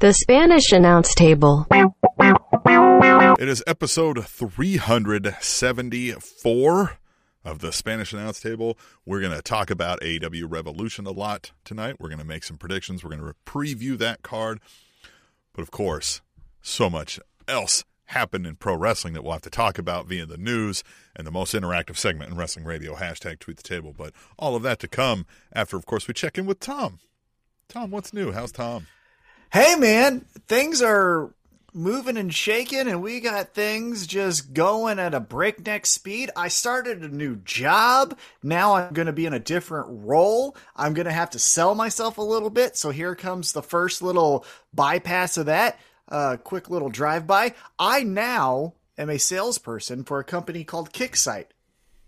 The Spanish Announce Table. It is episode 374 of the Spanish Announce Table. We're going to talk about AEW Revolution a lot tonight. We're going to make some predictions. We're going to preview that card. But of course, so much else happened in pro wrestling that we'll have to talk about via the news and the most interactive segment in wrestling radio, hashtag tweet the table. But all of that to come after, of course, we check in with Tom. Tom, what's new? How's Tom? Hey, man, things are moving and shaking, and we got things just going at a breakneck speed. I started a new job. Now I'm going to be in a different role. I'm going to have to sell myself a little bit. So here comes the first little bypass of that. A uh, quick little drive by. I now am a salesperson for a company called Kicksite.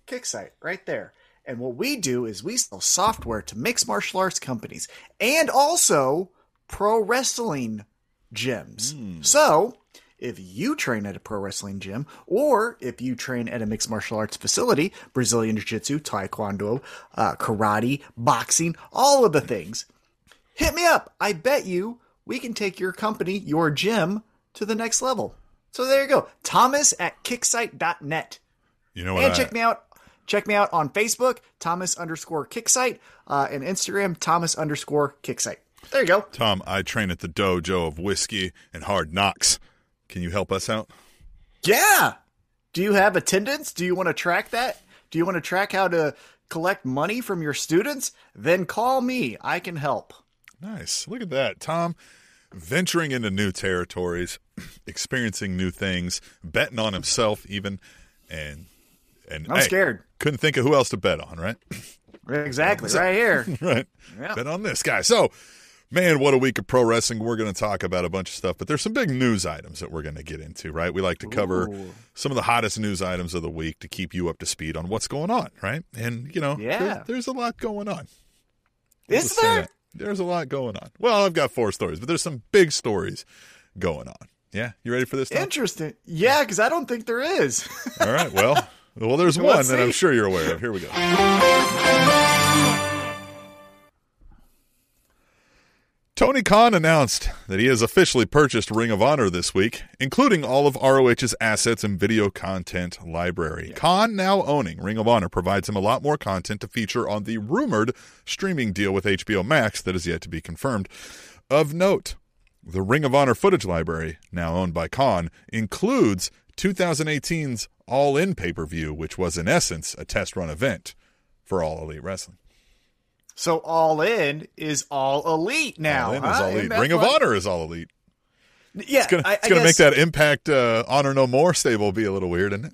Kicksite, right there. And what we do is we sell software to mixed martial arts companies and also pro wrestling gyms. Mm. So, if you train at a pro wrestling gym or if you train at a mixed martial arts facility, Brazilian Jiu Jitsu, Taekwondo, uh, karate, boxing, all of the things, hit me up. I bet you we can take your company, your gym, to the next level. So there you go. Thomas at kicksite.net. You know what? And I, check me out. Check me out on Facebook, Thomas underscore kicksite, uh, and Instagram, Thomas underscore kicksite. There you go. Tom, I train at the dojo of whiskey and hard knocks. Can you help us out? Yeah. Do you have attendance? Do you want to track that? Do you want to track how to collect money from your students? Then call me. I can help. Nice. Look at that. Tom venturing into new territories, experiencing new things, betting on himself even and and I'm hey, scared. Couldn't think of who else to bet on, right? Exactly, right here. right. Yeah. Bet on this guy. So Man, what a week of pro wrestling. We're going to talk about a bunch of stuff, but there's some big news items that we're going to get into, right? We like to cover Ooh. some of the hottest news items of the week to keep you up to speed on what's going on, right? And, you know, Yeah. there's, there's a lot going on. Is there? There's a lot going on. Well, I've got four stories, but there's some big stories going on. Yeah, you ready for this? Tom? Interesting. Yeah, because I don't think there is. All right. Well, well, there's one Let's that I'm sure you're aware of. Here we go. Tony Khan announced that he has officially purchased Ring of Honor this week, including all of ROH's assets and video content library. Khan, now owning Ring of Honor, provides him a lot more content to feature on the rumored streaming deal with HBO Max that is yet to be confirmed. Of note, the Ring of Honor footage library, now owned by Khan, includes 2018's All In pay per view, which was in essence a test run event for All Elite Wrestling. so all in is all elite now. All In huh? is All Elite. Ring of? Honor is All Elite. Yeah, It's gonna, I, it's I gonna make guess- that Impact uh, Honor No More stable be a little weird, isn't it?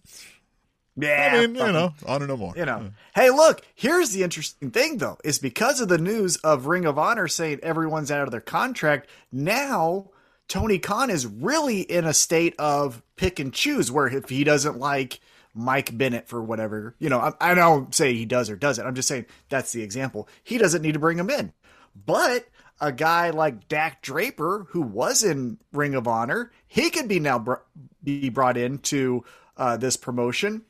Yeah, I mean, you know, Honor No More. You know. Hey, look, here's the interesting thing though, is because of the news of Ring of Honor saying everyone's out of their contract, now Tony Khan is really in a state of pick and choose where if he doesn't like Mike Bennett for whatever, you know, I, I don't say he does or doesn't. I'm just saying that's the example. He doesn't need to bring him in. But a guy like Dak Draper, who was in Ring of Honor, he could be now br- be brought into uh, this promotion.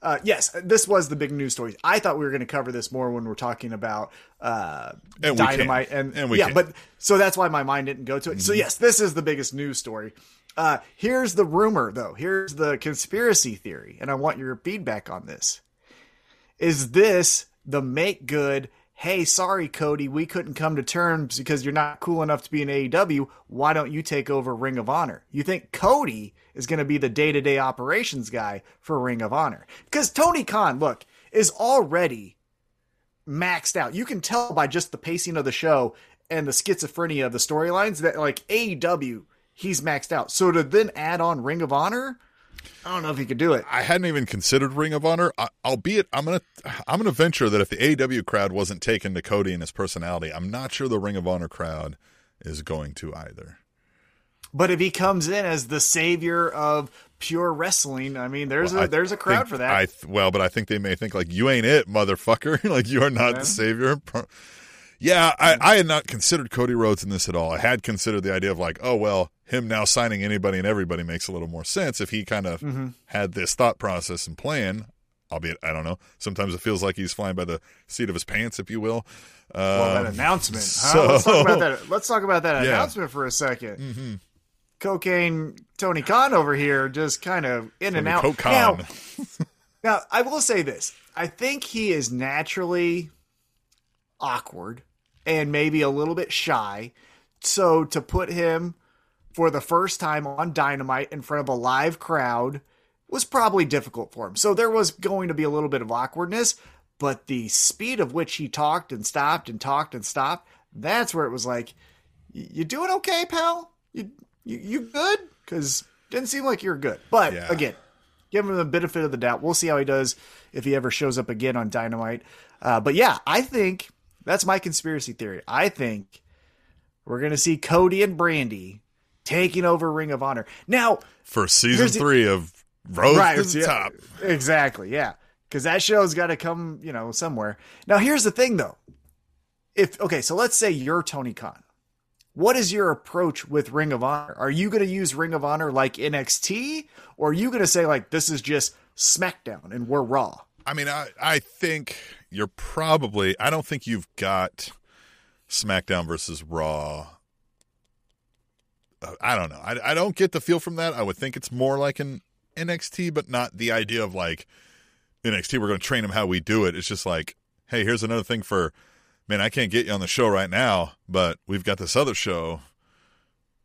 Uh, yes, this was the big news story. I thought we were going to cover this more when we're talking about uh, And we dynamite and, And we yeah, can. but so that's why my mind didn't go to it. So Mm-hmm. yes, this is the biggest news story. Uh, here's the rumor, though. Here's the conspiracy theory, and I want your feedback on this. Is this the make good? Hey, sorry, Cody, we couldn't come to terms because you're not cool enough to be in AEW. Why don't you take over Ring of Honor? You think Cody is going to be the day to day operations guy for Ring of Honor? Because Tony Khan, look, is already maxed out. You can tell by just the pacing of the show and the schizophrenia of the storylines that, like, AEW, he's maxed out. So to then add on Ring of Honor, I don't know if he could do it. I hadn't even considered Ring of Honor. I, albeit, I'm gonna I'm gonna venture that if the AEW crowd wasn't taken to Cody and his personality, I'm not sure the Ring of Honor crowd is going to either. But if he comes in as the savior of pure wrestling, I mean, there's Well, a I there's a crowd think- for that. I th- well, but I think they may think like you ain't it, motherfucker. like you are not Yeah. the savior. Yeah, I, I had not considered Cody Rhodes in this at all. I had considered the idea of like, oh well, him now signing anybody and everybody makes a little more sense if he kind of Mm-hmm. had this thought process and plan. albeit I don't know. Sometimes it feels like he's flying by the seat of his pants, if you will. Well, that Um, announcement. Huh? so- Let's talk about that. Let's talk about that Yeah. announcement for a 2nd Cocaine Tony Khan over here, just kind of in and out. Now, now, I will say this: I think he is naturally awkward and maybe a little bit shy. So to put him for the first time on Dynamite in front of a live crowd was probably difficult for him. So there was going to be a little bit of awkwardness, but the speed of which he talked and stopped and talked and stopped, that's where it was like, you doing okay, pal? You you, you good? Because didn't seem like you're good. But Yeah. again, give him the benefit of the doubt. We'll see how he does if he ever shows up again on Dynamite. Uh, but yeah, I think that's my conspiracy theory. I think we're gonna see Cody and Brandi taking over Ring of Honor. Now, for season the- three of Rhodes Right, to the yeah. Top. Exactly, yeah. Because that show's got to come, you know, somewhere. Now, here's the thing, though. If okay, so let's say you're Tony Khan. What is your approach with Ring of Honor? Are you going to use Ring of Honor like NXT, or are you going to say like this is just SmackDown and we're Raw? I mean, I, I think you're probably. I don't think you've got SmackDown versus Raw. Uh, I don't know. I, I don't get the feel from that. I would think it's more like an NXT, but not the idea of like NXT. We're going to train them how we do it. It's just like, hey, here's another thing for. Man, I can't get you on the show right now, but we've got this other show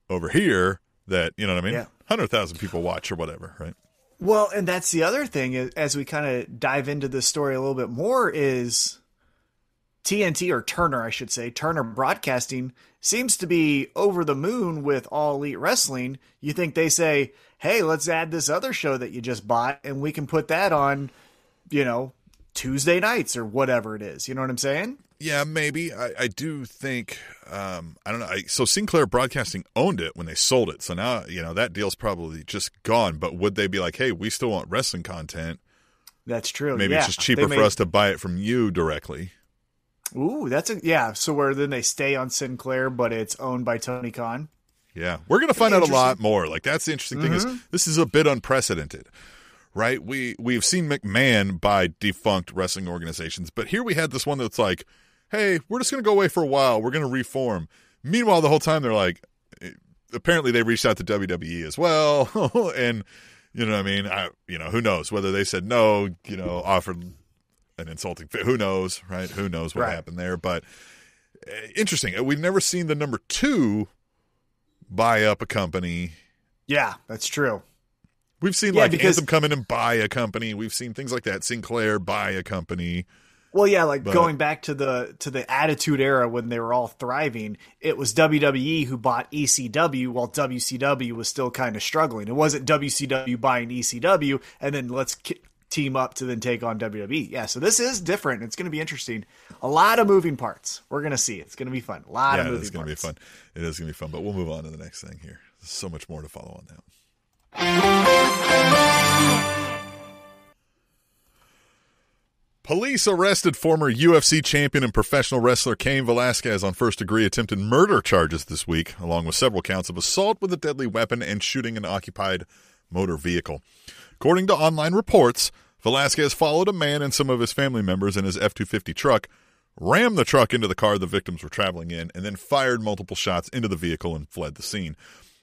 over here that you know what I mean. Yeah. Hundred thousand people watch or whatever, right? Well, and that's the other thing as we kind of dive into this story a little bit more is TNT or Turner, I should say, Turner Broadcasting seems to be over the moon with All Elite Wrestling. You think they say, "Hey, let's add this other show that you just bought and we can put that on, you know, Tuesday nights or whatever it is." You know what I'm saying? Yeah, maybe. I, I do think um, I don't know. I, so Sinclair Broadcasting owned it when they sold it. So now you know that deal's probably just gone. But would they be like, hey, we still want wrestling content? That's true. Maybe Yeah, it's just cheaper they for us to buy it from you directly. Ooh, that's a yeah. So where then they stay on Sinclair, but it's owned by Tony Khan. Yeah, we're gonna find out a lot more. Like that's the interesting thing is this is a bit unprecedented, right? We we've seen McMahon buy defunct wrestling organizations, but here we had this one that's like, hey, we're just gonna go away for a while. We're gonna reform. Meanwhile, the whole time they're like, eh, apparently they reached out to WWE as well, and you know what I mean. I you know who knows whether they said no, you know, offered an insulting. fi- Who knows, right? Who knows what Right. happened there? But eh, interesting. We've never seen the number two buy up a company. Yeah, that's true. We've seen Yeah, like because- Anthem come in and buy a company. We've seen things like that. Sinclair buy a company. Well, yeah, like But- going back to the to the Attitude Era when they were all thriving, it was WWE who bought ECW while WCW was still kind of struggling. It wasn't WCW buying ECW and then let's ki- team up to then take on WWE. Yeah, so this is different. It's going to be interesting. A lot of moving parts. We're going to see. It's going to be fun. A lot of yeah, moving it's going to be fun. It is going to be fun. But we'll move on to the next thing here. There's so much more to follow on that. Police arrested former UFC champion and professional wrestler Cain Velasquez on first degree attempted murder charges this week, along with several counts of assault with a deadly weapon and shooting an occupied motor vehicle. According to online reports, Velasquez followed a man and some of his family members in his F 250 truck, rammed the truck into the car the victims were traveling in, and then fired multiple shots into the vehicle and fled the scene.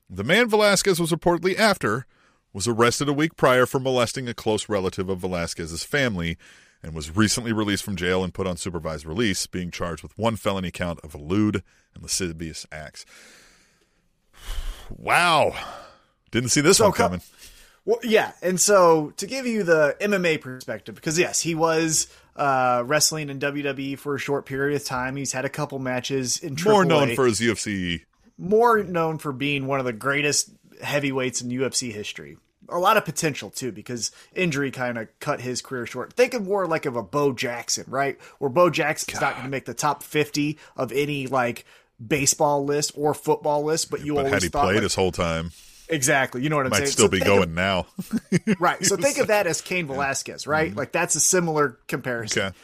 The man Velasquez was reportedly after was arrested a week prior for molesting a close relative of Velasquez's family and was recently released from jail and put on supervised release, being charged with one felony count of lewd and lascivious acts. Wow. Didn't see this So one co- coming. Well, yeah, and so to give you the MMA perspective, because yes, he was uh, wrestling in WWE for a short period of time. He's had a couple matches in AAA. More known for his UFC. more known for being one of the greatest heavyweights in UFC history. A lot of potential too, because injury kind of cut his career short. Think of more like of a Bo Jackson, right? Where Bo Jackson's not going to make the top fifty of any like baseball list or football list, but you But always had he thought played like- his whole time, exactly. You know what I'm might saying? still So be going of- now. right. So think of that as Cain Velasquez, right? Mm-hmm. Like that's a similar comparison. Okay.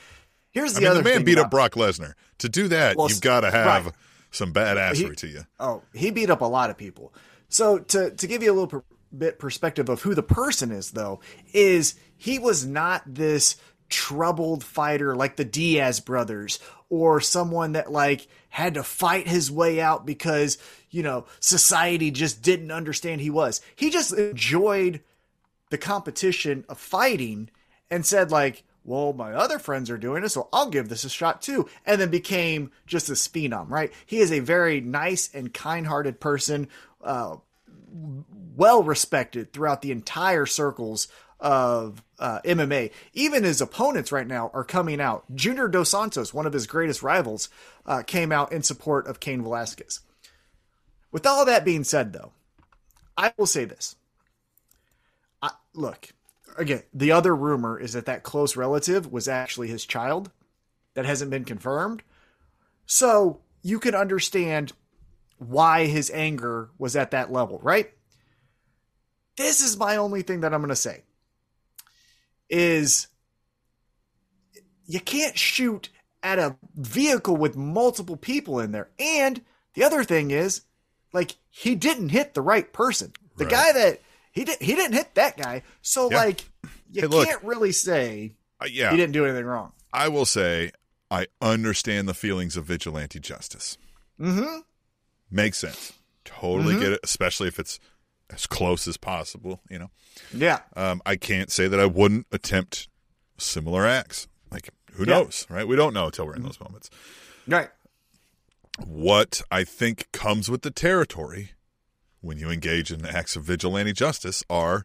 Here's I the mean, other the man beat up Brock Lesnar. To do that, Well, you've got to have right. some badassery to you. Oh, he beat up a lot of people. So to to give you a little per- bit perspective of who the person is, though, is he was not this troubled fighter like the Diaz brothers or someone that like had to fight his way out because, you know, society just didn't understand he was. He just enjoyed the competition of fighting and said like, well, my other friends are doing it, so I'll give this a shot too. And then became just a phenom, right? He is a very nice and kind hearted person, uh, well respected throughout the entire circles of uh, MMA. Even his opponents right now are coming out. Junior Dos Santos, one of his greatest rivals, uh, came out in support of Cain Velasquez. With all that being said, though, I will say this. I, look, again, the other rumor is that that close relative was actually his child. That hasn't been confirmed. So you can understand why his anger was at that level, right? This is my only thing that I'm going to say is you can't shoot at a vehicle with multiple people in there. And the other thing is like he didn't hit the right person. The Right. guy that he did he didn't hit that guy. So Yeah. like you Hey, look. can't really say Uh, yeah, he didn't do anything wrong. I will say I understand the feelings of vigilante justice. Mm-hmm. Makes sense. Totally Mm-hmm. get it, especially if it's as close as possible. You know, Yeah. um, I can't say that I wouldn't attempt similar acts. Like, who Yeah. knows, right? We don't know until we're in those moments. Right. What I think comes with the territory when you engage in acts of vigilante justice are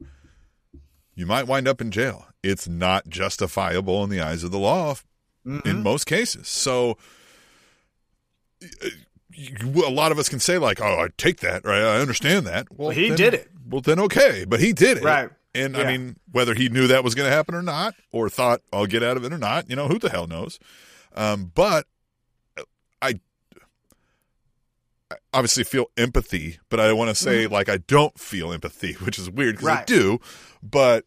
you might wind up in jail. It's not justifiable in the eyes of the law Mm-hmm. in most cases. So uh, a lot of us can say like, "Oh, I take that, right? I understand that." Well, Well, he then- did it. Well, then okay, but he did it, Right. And Yeah. I mean, whether he knew that was going to happen or not, or thought I'll get out of it or not, you know, who the hell knows? Um, but I I obviously feel empathy, but I want to say like I don't feel empathy, which is weird because I Mm-hmm. Do, but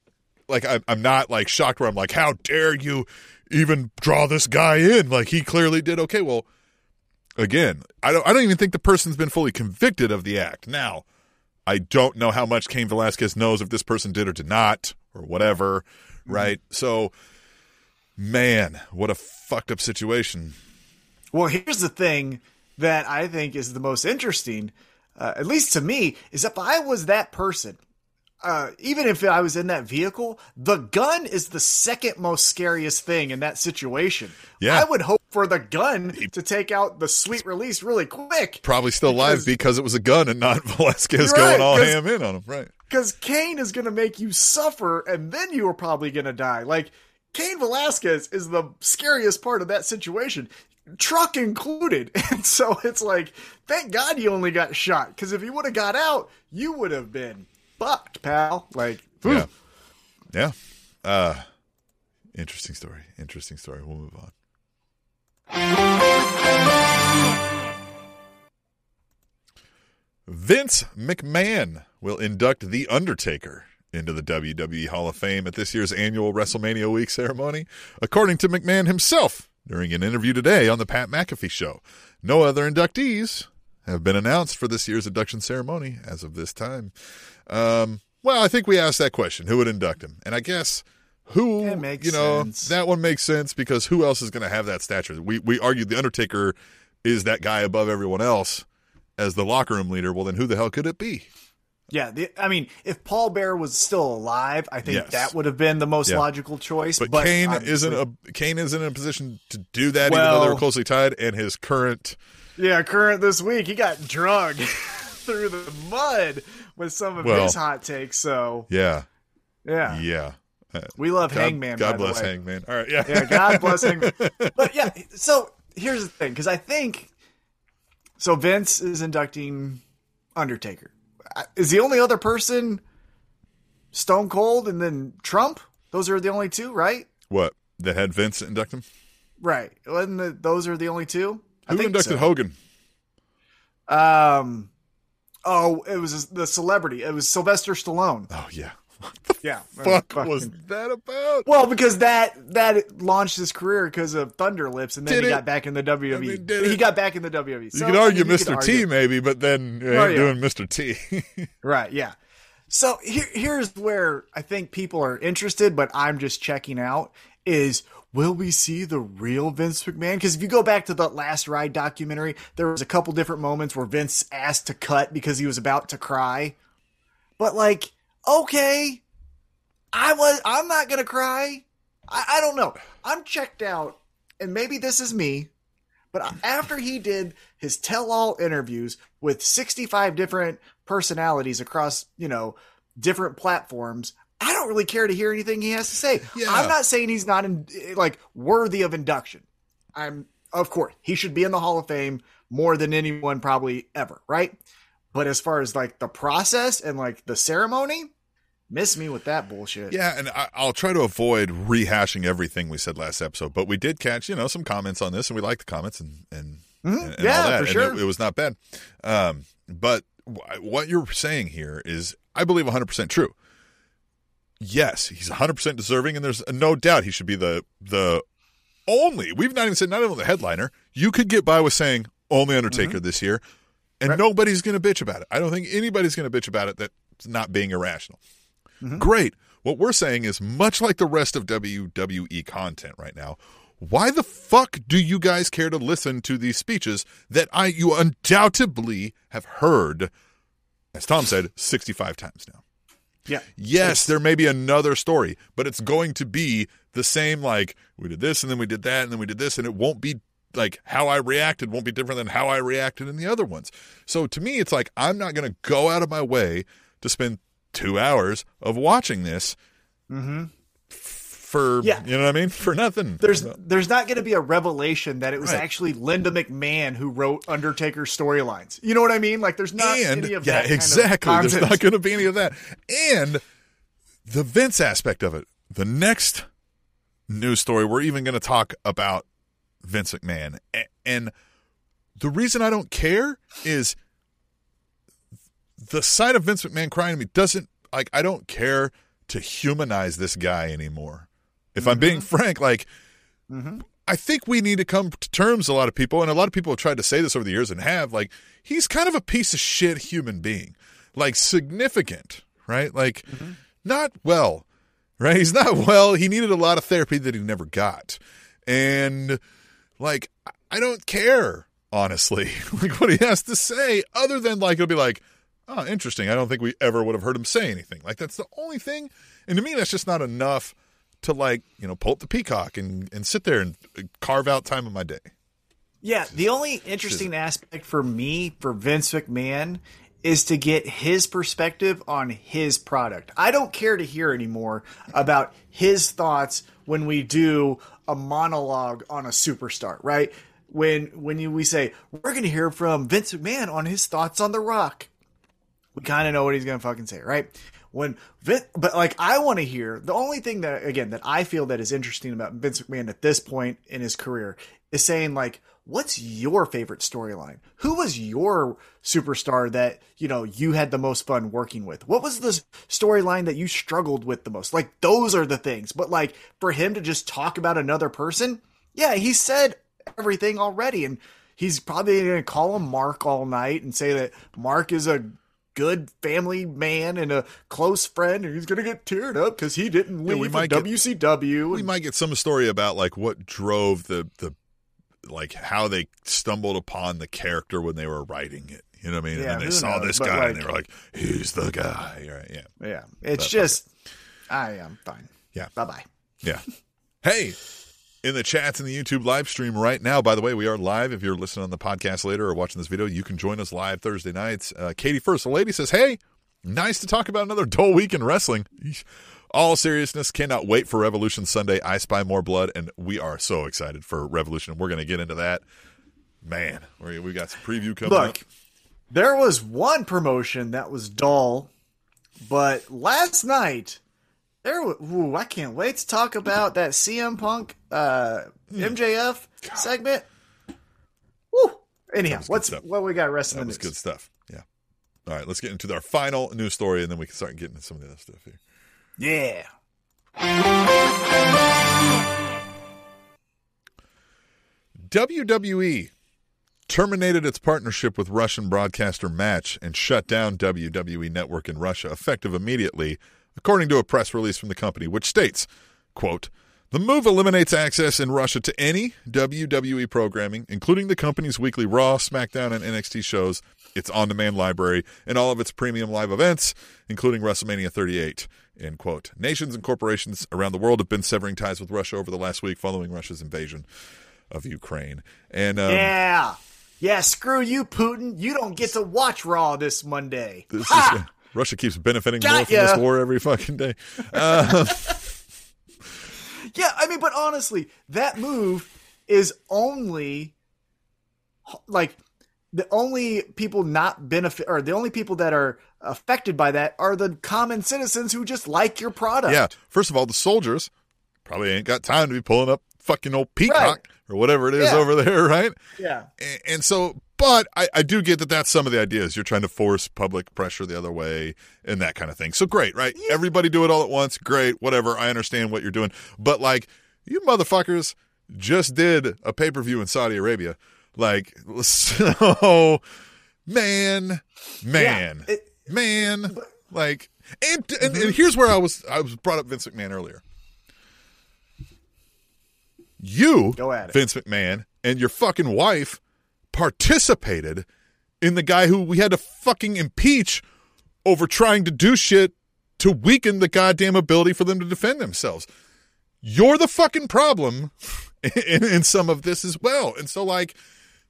like I, I'm not like shocked where I'm like, how dare you even draw this guy in? Like he clearly did okay. Well, again, I don't I don't even think the person's been fully convicted of the act. Now, I don't know how much Cain Velasquez knows if this person did or did not or whatever, right? So, man, what a fucked up situation. Well, here's the thing that I think is the most interesting, uh, at least to me, is if I was that person, uh, even if I was in that vehicle, the gun is the second most scariest thing in that situation. Yeah. I would hope for the gun to take out the sweet release really quick. Probably still alive Because- because it was a gun and not Velasquez You're going right, all ham in on him, right? Because Cain is going to make you suffer, and then you are probably going to die. Like, Cain Velasquez is the scariest part of that situation, truck included. And so it's like, thank God you only got shot. Because if you would have got out, you would have been fucked, pal. Like, Yeah. Yeah. Uh interesting story. Interesting story. We'll move on. Vince McMahon will induct The Undertaker into the WWE Hall of Fame at this year's annual WrestleMania week ceremony, according to McMahon himself during an interview today on the Pat McAfee show. No other inductees have been announced for this year's induction ceremony as of this time. Um, well, I think we asked that question: who would induct him? And I guess who, you know, sense. that one makes sense because who else is going to have that stature? We we argued the Undertaker is that guy above everyone else as the locker room leader. Well, then who the hell could it be? yeah. The, I mean, if Paul Bearer was still alive, I think Yes. that would have been the most Yeah. logical choice. But, But, Kane obviously- isn't a Kane isn't in a position to do that, even though they were closely tied. And his current, Yeah, current this week, he got drugged through the mud with some of Well- his hot takes. So, yeah, yeah. yeah. Uh, We love God, Hangman. God by the bless way. Hangman. All right, yeah, Yeah, God bless Hangman. But yeah, so here's the thing, because I think so. Vince is inducting Undertaker. Is the only other person Stone Cold and then Trump? Those are the only two, right? what that had Vince induct him? Right. The, those are the only two? Who inducted so. Hogan? Um. Oh, it was the celebrity. It was Sylvester Stallone. Oh yeah, Yeah. fuck Fucking- was that about? Well, because that that launched his career because of Thunder Lips, and then Did he it? got back in the WWE. Did he got back in the WWE. You So, could I argue Mr. could T maybe, but then you ain't Oh, yeah. doing Mr. T. right? Yeah. So here, here's where I think people are interested, but I'm just checking out. Is will we see the real Vince McMahon? Because if you go back to the last ride documentary, there was a couple different moments where Vince asked to cut because he was about to cry. But like, okay, I was. I'm not gonna cry. I, I don't know. I'm checked out, and maybe this is me. But after he did his tell-all interviews with 65 different personalities across, you know, different platforms, I don't really care to hear anything he has to say. Yeah. I'm not saying he's not in, like worthy of induction. I'm of course he should be in the Hall of Fame more than anyone probably ever, right? But as far as like the process and like the ceremony, miss me with that bullshit. Yeah, and I, I'll try to avoid rehashing everything we said last episode, but we did catch, you know, some comments on this, and we liked the comments and and, Mhm. and, and Yeah, all that. for sure. it, it was not bad. Um, but wh- what you're saying here is, I believe, 100 percent true. Yes, he's 100 percent deserving, and there's no doubt he should be the the only. We've not even said not even the headliner. You could get by with saying only Undertaker Mm-hmm. this year, and nobody's going to bitch about it. I don't think anybody's going to bitch about it that's not being irrational. Mm-hmm. Great. What we're saying is much like the rest of WWE content right now. Why the fuck do you guys care to listen to these speeches that I you undoubtedly have heard, as Tom said, 65 times now? Yeah. Yes, there may be another story, but it's going to be the same like we did this and then we did that and then we did this and it won't be like how I reacted won't be different than how I reacted in the other ones. So to me it's like I'm not going to go out of my way to spend 2 hours of watching this mm-hmm. for Yeah. you know what I mean? For nothing. There's there's not going to be a revelation that it was Right. actually Linda McMahon who wrote Undertaker's storylines. You know what I mean? Like there's not and any of yeah, that. kind of exactly. There's not going to be any of that. And the Vince aspect of it. The next news story, we're even going to talk about Vince McMahon. A- And the reason I don't care is the sight of Vince McMahon crying to me doesn't like. I don't care to humanize this guy anymore. If I'm being mm-hmm. frank, like. Mm-hmm. I think we need to come to terms, a lot of people, and a lot of people have tried to say this over the years and have, like, he's kind of a piece of shit human being. Like, significant, right? Like, mm-hmm. not well, right? He's not well. He needed a lot of therapy that he never got. And, like, I- I don't care, honestly, like, what he has to say, other than, like, it'll be like, oh, interesting. I don't think we ever would have heard him say anything. Like, that's the only thing. And to me, that's just not enough to like you know pull up the peacock and and sit there and uh, carve out time of my day. Yeah, the only interesting aspect for me for Vince McMahon is to get his perspective on his product. I don't care to hear anymore about his thoughts when we do a monologue on a superstar, right? When when you, we say we're going to hear from Vince McMahon on his thoughts on The Rock, we kind of know what he's to fucking say, right? When Vin, but like I want to hear the only thing that again that I feel that is interesting about Vince McMahon at this point in his career is saying like, what's your favorite storyline? Who was your superstar that you know you had the most fun working with? What was the storyline that you struggled with the most? Like those are the things. But like for him to just talk about another person, yeah, he said everything already, and he's probably going to call him Mark all night and say that Mark is a good family man and a close friend, and he's going to get teared up because he didn't Yeah, we leave might get- WCW. We might get some story about like what drove the the like how they stumbled upon the character when they were writing it. You know what I mean? Yeah, and then they saw knows? this guy and they were like, "He's the guy." Right? Yeah. yeah, it's But, just, I am fine. Yeah. Bye bye. Yeah. Hey, in the chats in the YouTube live stream right now, by the way, we are live. If you're listening on the podcast later or watching this video, you can join us live Thursday nights. Uh, Katie First, the lady says, Hey, nice to talk about another dull week in wrestling. All seriousness, cannot wait for Revolution Sunday. I spy more blood, and we are so excited for Revolution. We're going to get into that. Man, we we got some preview coming Look, up. there was one promotion that was dull, but last night there. Ooh, I can't wait to talk about that CM Punk uh, Hmm. MJF segment. Woo. Anyhow, what's stuff. what we got rest of the was news? good stuff. Yeah. All right, let's get into our final news story, and then we can start getting into some of the other stuff here. Yeah. WWE terminated its partnership with Russian broadcaster Match and shut down WWE Network in Russia, effective immediately, according to a press release from the company, which states, quote, the move eliminates access in Russia to any WWE programming, including the company's weekly Raw, SmackDown, and NXT shows, its on demand library, and all of its premium live events, including WrestleMania 38. End quote. Nations and corporations around the world have been severing ties with Russia over the last week following Russia's invasion of Ukraine. And um, yeah. Yeah, screw you, Putin. You don't get to watch Raw this Monday. this is, Russia keeps benefiting Got more from ya. this war every fucking day. Uh, Yeah, I mean, but honestly, that move is only like the only people not benefit or the only people that are affected by that are the common citizens who just like your product. yeah, first of all, the soldiers probably ain't got time to be pulling up fucking old Peacock or whatever it is Yeah. over there, right? Yeah. And, and so, but I, I do get that that's some of the ideas. You're trying to force public pressure the other way and that kind of thing. So great, right? Everybody do it all at once. Great, whatever. I understand what you're doing. But like, you motherfuckers just did a pay per view in Saudi Arabia. Like, so, man, man, Yeah, it- man. Like, and, and, and here's where I was, I was brought up Vince McMahon earlier. You, Go at it. Vince McMahon, and your fucking wife participated in the guy who we had to fucking impeach over trying to do shit to weaken the goddamn ability for them to defend themselves. You're the fucking problem in, in some of this as well. And so, like,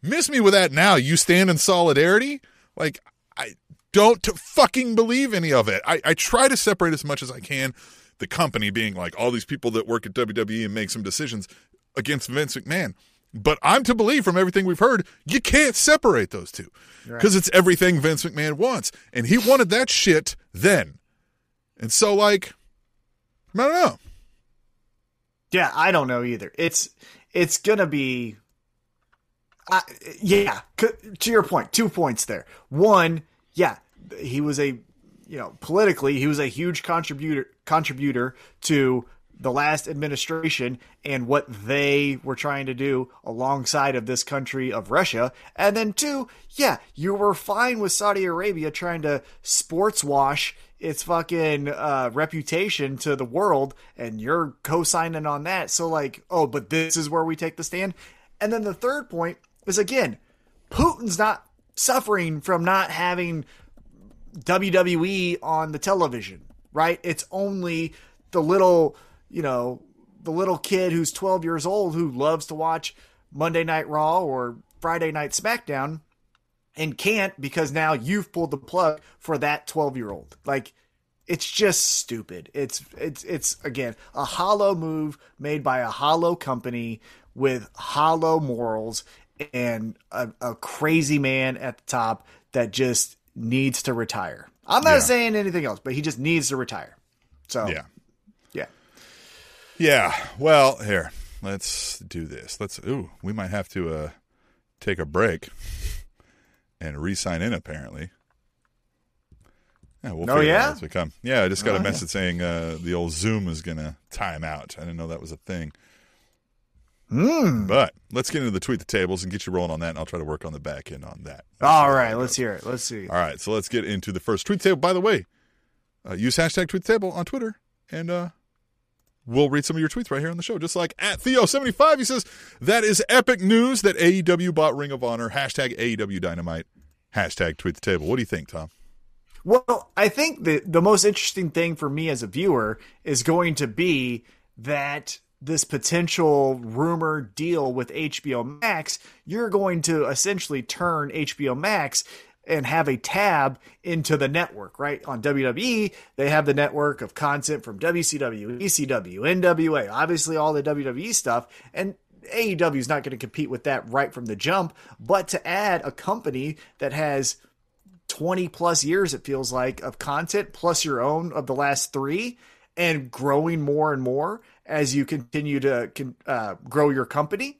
miss me with that now. You stand in solidarity. Like, I don't fucking believe any of it. I, I try to separate as much as I can the company being like all these people that work at WWE and make some decisions against Vince McMahon. But I'm to believe from everything we've heard, you can't separate those two because it's everything Vince McMahon wants. And he wanted that shit then. And so, like, I don't know. Yeah, I don't know either. It's it's gonna be, I yeah. To your point, two points there. One, yeah, he was a, you know, politically he was a huge contributor contributor to the last administration and what they were trying to do alongside of this country of Russia. And then two, yeah, you were fine with Saudi Arabia trying to sports wash its fucking uh, reputation to the world, and you're co-signing on that. So like, oh, but this is where we take the stand. And then the third point is again, Putin's not suffering from not having WWE on the television, right? It's only the little, you know, the little kid who's 12 years old who loves to watch Monday Night Raw or Friday Night SmackDown and can't because now you've pulled the plug for that 12 year old. Like, it's just stupid. It's it's it's again a hollow move made by a hollow company with hollow morals and a, a crazy man at the top that just needs to retire. I'm not Yeah. saying anything else, but he just needs to retire. So Yeah. yeah. Yeah. Well, here, let's do this. Let's, ooh, we might have to uh, take a break and re sign in, apparently. Yeah, we'll Oh, figure yeah? as we come. Yeah, I just got Oh, a yeah. message saying uh, the old Zoom is going to time out. I didn't know that was a thing. Mm. But let's get into the tweet the tables and get you rolling on that, and I'll try to work on the back end on that. All right, let's hear it. Let's see. All right, so let's get into the first tweet table. By the way, uh, use hashtag tweet table on Twitter, and uh, we'll read some of your tweets right here on the show. Just like at Theo75, he says, That is epic news that AEW bought Ring of Honor. Hashtag AEW Dynamite. Hashtag tweet the table. What do you think, Tom? Well, I think the the most interesting thing for me as a viewer is going to be that this potential rumor deal with HBO Max, you're going to essentially turn HBO Max and have a tab into the network, right? On WWE, they have the network of content from WCW, ECW, NWA, obviously all the WWE stuff, and AEW is not going to compete with that right from the jump, but to add a company that has 20 plus years it feels like of content plus your own of the last three and growing more and more as you continue to uh, grow your company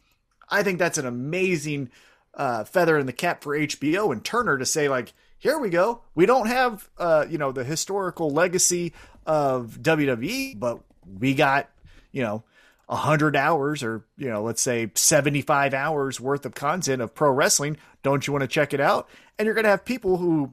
i think that's an amazing uh, feather in the cap for hbo and turner to say like here we go we don't have uh, you know the historical legacy of wwe but we got you know a 100 hours or, you know, let's say 75 hours worth of content of pro wrestling. Don't you want to check it out? And you're to have people who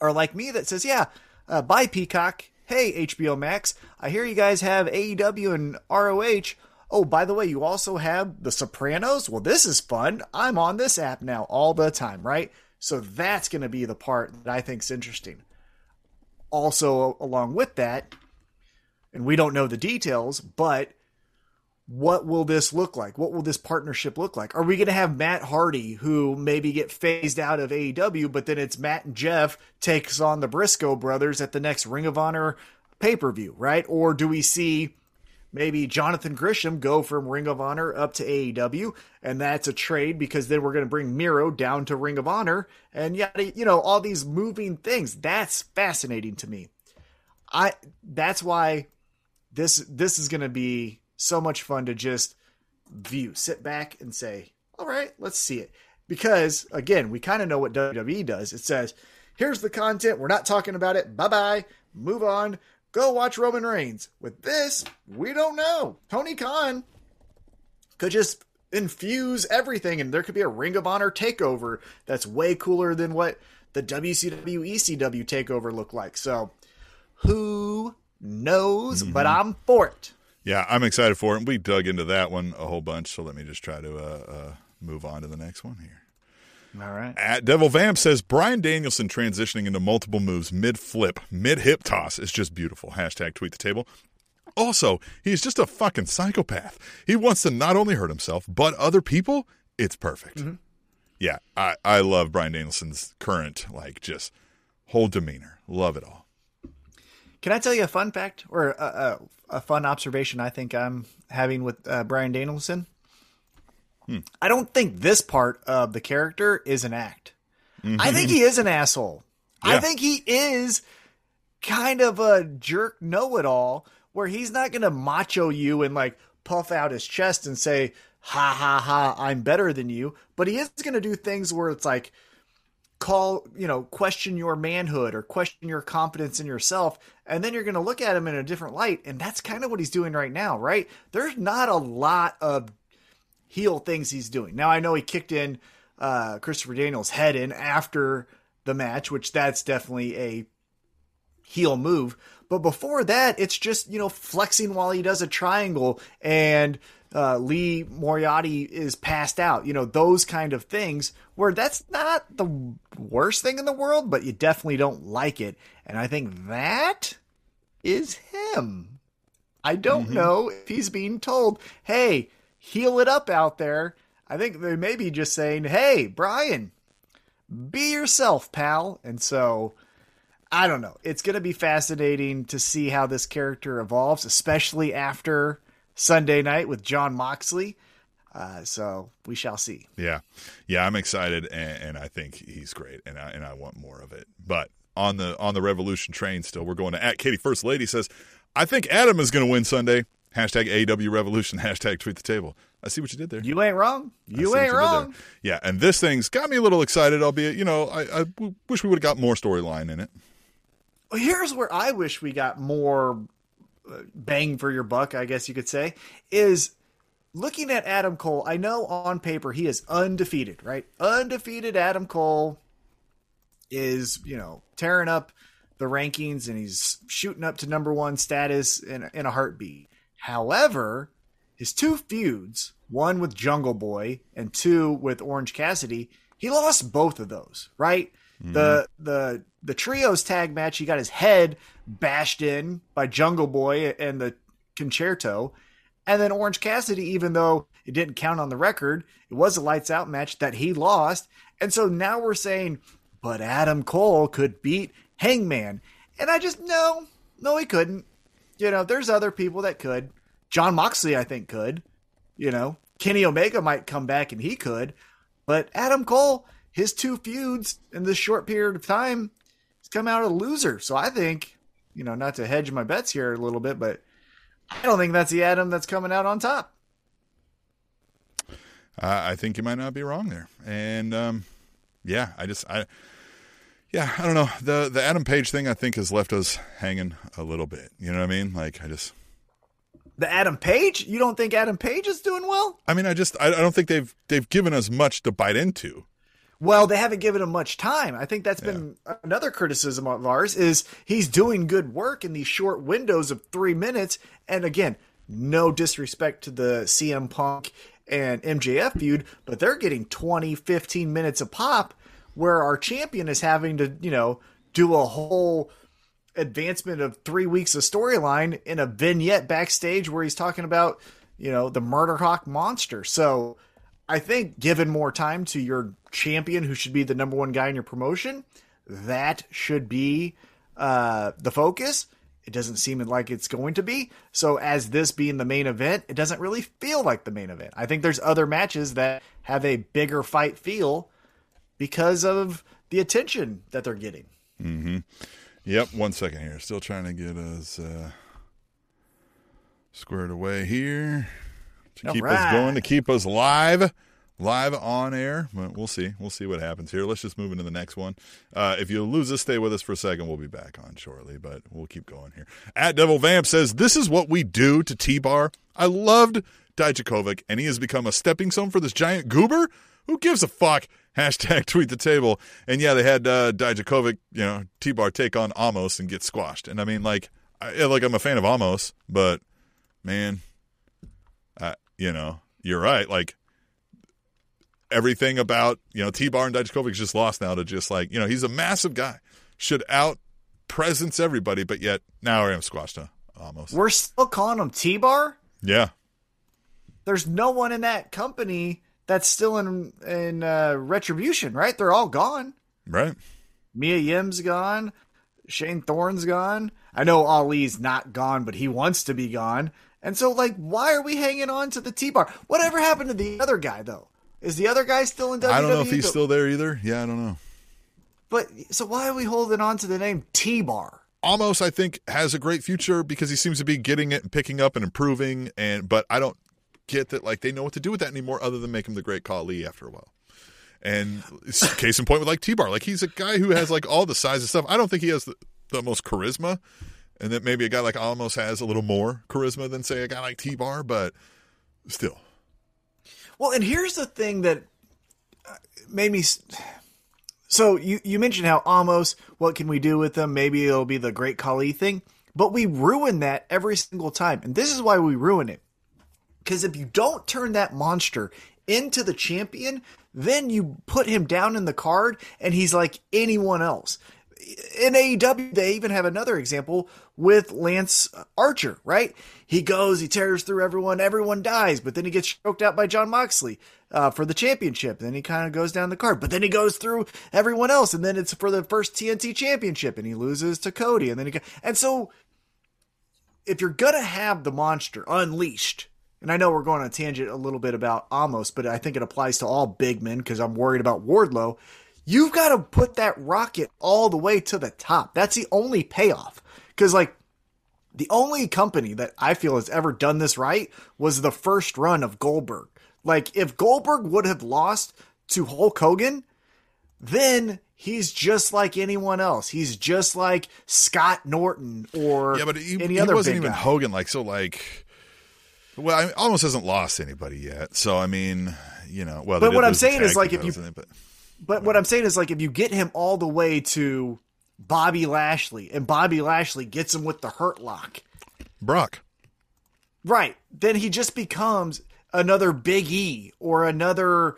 are like me that says, yeah, uh, Peacock. Hey, HBO Max. I hear you guys have AEW and ROH. Oh, by the way, you also have The Sopranos. Well, this is fun. I'm on this app now all the time, right? So that's going to be the part that I think is interesting. Also, along with that, and we don't know the details, but what will this look like? What will this partnership look like? Are we going to have Matt Hardy, who maybe get phased out of AEW, but then it's Matt and Jeff takes on the Briscoe brothers at the next Ring of Honor pay per view, right? Or do we see maybe Jonathan Gresham go from Ring of Honor up to AEW, and that's a trade because then we're going to bring Miro down to Ring of Honor, and yet you know all these moving things. That's fascinating to me. I that's why this this is going to be so much fun to just view, sit back and say, "All right, let's see it." Because again, we kind of know what WWE does. It says, "Here's the content. We're not talking about it. Bye bye. Move on." Go watch Roman Reigns. With this, we don't know. Tony Khan could just infuse everything, and there could be a Ring of Honor takeover that's way cooler than what the WCW ECW takeover looked like. So, who knows? Mm-hmm. But I'm for it. Yeah, I'm excited for it. We dug into that one a whole bunch, so let me just try to uh, uh, move on to the next one here. All right. At Devil Vamp says Bryan Danielson transitioning into multiple moves mid flip, mid hip toss is just beautiful. Hashtag tweet the table. Also, he's just a fucking psychopath. He wants to not only hurt himself, but other people. It's perfect. Mm-hmm. Yeah, I, I love Bryan Danielson's current, like, just whole demeanor. Love it all. Can I tell you a fun fact or a, a, a fun observation I think I'm having with uh, Bryan Danielson? Hmm. I don't think this part of the character is an act. Mm-hmm. I think he is an asshole. Yeah. I think he is kind of a jerk know it all where he's not going to macho you and like puff out his chest and say, ha ha ha, I'm better than you. But he is going to do things where it's like, call, you know, question your manhood or question your confidence in yourself. And then you're going to look at him in a different light. And that's kind of what he's doing right now, right? There's not a lot of heel things he's doing. Now I know he kicked in uh, Christopher Daniels' head in after the match, which that's definitely a heel move. But before that, it's just you know flexing while he does a triangle and uh, Lee Moriarty is passed out. You know those kind of things where that's not the worst thing in the world, but you definitely don't like it. And I think that is him. I don't mm-hmm. know if he's being told, "Hey, heel it up out there. I think they may be just saying, hey, Bryan, be yourself, pal. And so, I don't know. It's going to be fascinating to see how this character evolves, especially after Sunday night with Jon Moxley. Uh, so we shall see. Yeah, yeah, I'm excited, and, and, I think he's great, and I and I want more of it. But on the on the Revolution train, still, we're going to at Katie First Lady says, I think Adam is going to win Sunday. Hashtag AEW Revolution. Hashtag tweet the table. I see what you did there. You ain't wrong. You ain't you wrong. Yeah, and this thing's got me a little excited. Albeit, you know, I, I wish we would have got more storyline in it. Well, here's where I wish we got more uh, bang for your buck. I guess you could say is looking at Adam Cole. I know on paper he is undefeated, right? Undefeated Adam Cole is you know tearing up the rankings and he's shooting up to number one status in in a heartbeat. However, his two feuds, one with Jungle Boy and two with Orange Cassidy, he lost both of those, right? Mm-hmm. The the the trios tag match, he got his head bashed in by Jungle Boy and the Conchairto. And then Orange Cassidy, even though it didn't count on the record, it was a lights out match that he lost. And so now we're saying, but Adam Cole could beat Hangman. And I just, no, no, he couldn't. You know, there's other people that could. Jon Moxley, I think, could. You know, Kenny Omega might come back and he could. But Adam Cole, his two feuds in this short period of time, he's come out a loser. So I think, you know, not to hedge my bets here a little bit, but I don't think that's the Adam that's coming out on top. Uh, I think you might not be wrong there. And um, yeah, I just I yeah, I don't know. The the Adam Page thing I think has left us hanging a little bit. You know what I mean? Like I just The Adam Page? You don't think Adam Page is doing well? I mean, I just I, I don't think they've they've given us much to bite into. Well, they haven't given him much time. I think that's been another criticism of ours is he's doing good work in these short windows of three minutes. And again, no disrespect to the CM Punk and MJF feud, but they're getting 20, 15 minutes a pop where our champion is having to, you know, do a whole advancement of three weeks of storyline in a vignette backstage where he's talking about, you know, the Murder Hawk monster. So I think given more time to your champion who should be the number one guy in your promotion, that should be uh, the focus. It doesn't seem like it's going to be. So, as this being the main event, it doesn't really feel like the main event. I think there's other matches that have a bigger fight feel because of the attention that they're getting. Yep, one second here. Still trying to get us uh, squared away here to All keep right. us going, to keep us live, live on air. But we'll see. We'll see what happens here. Let's just move into the next one. Uh, if you lose us, stay with us for a second. We'll be back on shortly, but we'll keep going here. At Devil Vamp says, This is what we do to T Bar. I loved Dijakovic, and he has become a stepping stone for this giant goober. Who gives a fuck? Hashtag tweet the table. And yeah, they had uh, Dijakovic, you know, T Bar take on Omos and get squashed. And I mean, like, I, like I'm a fan of Omos, but man, uh, you know, you're right. Like everything about you know T Bar and Dijakovic is just lost now to just like you know he's a massive guy, should out presence everybody, but yet now I am squashed to Omos. We're still calling him T Bar. Yeah, There's no one in that company that's still in in uh, retribution, right? They're all gone. right. Mia Yim's gone. Shane Thorne's gone. I know Ali's not gone, but he wants to be gone. And so, like, why are we hanging on to the T bar? Whatever happened to the other guy, though? Is the other guy still in WWE? I don't know if he's still there either. Yeah, I don't know. But so why are we holding on to the name T bar? Omos, I think, has a great future because he seems to be getting it and picking up and improving. And but I don't get that like they know what to do with that anymore, other than make him the great Khali after a while. And case in point with like T Bar, like he's a guy who has like all the size and stuff. I don't think he has the, the most charisma, and that maybe a guy like Omos has a little more charisma than say a guy like T Bar, but still, Well, and here's the thing that uh, made me. So you you mentioned how Omos, what can we do with them? Maybe it'll be the Great Khali thing, but we ruin that every single time, and this is why we ruin it. Because if you don't turn that monster into the champion, then you put him down in the card, and he's like anyone else. In AEW, they even have another example with Lance Archer, right? He goes, he tears through everyone, everyone dies, but then he gets choked out by Jon Moxley uh, for the championship. Then he kind of goes down the card, but then he goes through everyone else, and then it's for the first TNT championship, and he loses to Cody, and then he go- and so if you're gonna have the monster unleashed, and I know we're going on a tangent a little bit about Omos, but I think it applies to all big men because I'm worried about Wardlow. You've got to put that rocket all the way to the top. That's the only payoff. Because like the only company that I feel has ever done this right was the first run of Goldberg. Like if Goldberg would have lost to Hulk Hogan, then he's just like anyone else. He's just like Scott Norton or yeah, but he, any he other wasn't even guy. Hogan. Like so, like well, I mean, Omos hasn't lost anybody yet. So I mean, you know, well, But what I'm saying is, like, if you- titles in it, but But what I'm saying is, like, if you get him all the way to Bobby Lashley, and Bobby Lashley gets him with the Hurt Lock, Brock. right? Then he just becomes another Big E or another,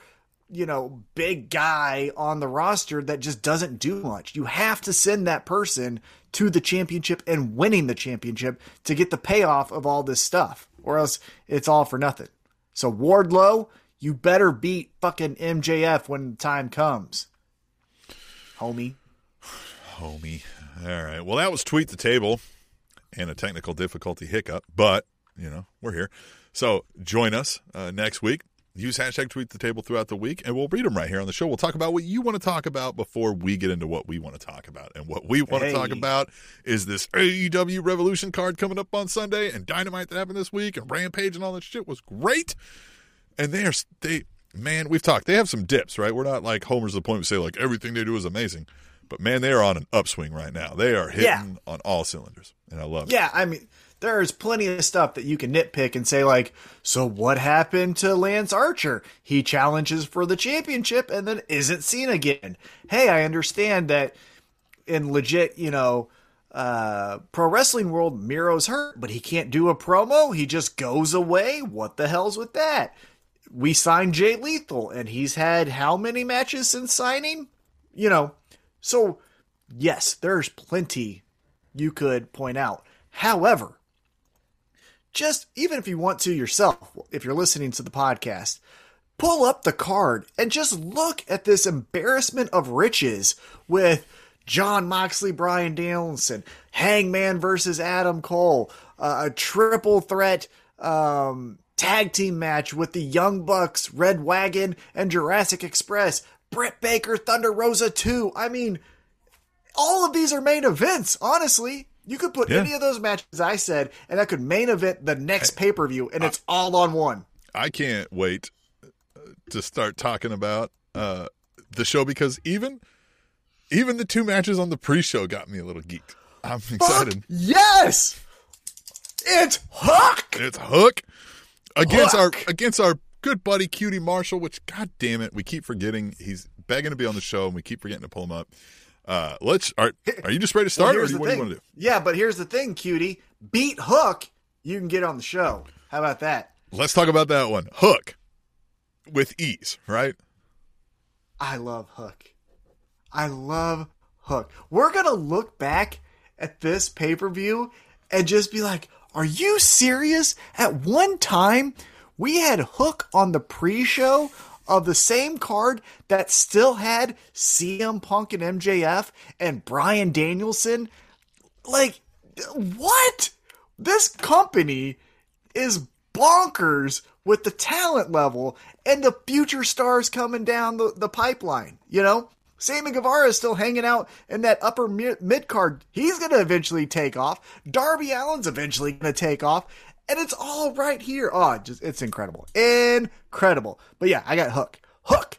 you know, big guy on the roster that just doesn't do much. You have to send that person to the championship and winning the championship to get the payoff of all this stuff, or else it's all for nothing. So Wardlow, you better beat fucking MJF when the time comes, homie. homie. All right. Well, that was tweet the table and a technical difficulty hiccup, but you know we're here. So join us uh, next week. Use hashtag tweet the table throughout the week, and we'll read them right here on the show. We'll talk about what you want to talk about before we get into what we want to talk about. And what we want Hey. to talk about is this AEW Revolution card coming up on Sunday, and Dynamite that happened this week, and Rampage and all that shit was great. And they are they man, we've talked. They have some dips, right? We're not like homers to the point we say like everything they do is amazing. But man, they are on an upswing right now. They are hitting Yeah. on all cylinders, and I love it. Yeah, I mean, there's plenty of stuff that you can nitpick and say like, so what happened to Lance Archer? He challenges for the championship and then isn't seen again. Hey, I understand that in legit, you know, uh, pro wrestling world, Miro's hurt, but he can't do a promo. He just goes away. What the hell's with that? We signed Jay Lethal, and he's had how many matches since signing? You know, so yes, there's plenty you could point out. However, just even if you want to yourself, if you're listening to the podcast, pull up the card and just look at this embarrassment of riches with Jon Moxley, Bryan Danielson, Hangman versus Adam Cole, uh, a triple threat um, tag team match with the Young Bucks, Red Dragon, and Jurassic Express, Britt Baker, Thunder Rosa 2. I mean, all of these are main events, honestly. You could put Yeah. any of those matches I said, and that could main event the next pay per view, and it's all on one. I can't wait uh, to start talking about uh, the show because even even the two matches on the pre-show got me a little geeked. I'm Fuck excited. yes! It's Hook! It's Hook against Hook. our against our good buddy QT Marshall, which god damn it, we keep forgetting he's begging to be on the show and we keep forgetting to pull him up. Uh, let's are are you just ready to Well, start or do you, the what do you want to do? Yeah, but here's the thing, QT. Beat Hook, you can get on the show. How about that? Let's talk about that one. Hook with ease, right? I love Hook. I love Hook. We're going to look back at this pay per view and just be like, are you serious? At one time, we had Hook on the pre show of the same card that still had CM Punk and MJF and Bryan Danielson. Like, what? This company is bonkers with the talent level and the future stars coming down the, the pipeline. You know, Sammy Guevara is still hanging out in that upper mid card. He's going to eventually take off. Darby Allin's eventually going to take off. And it's all right here. Oh, just it's incredible. Incredible. But yeah, I got Hook. Hook.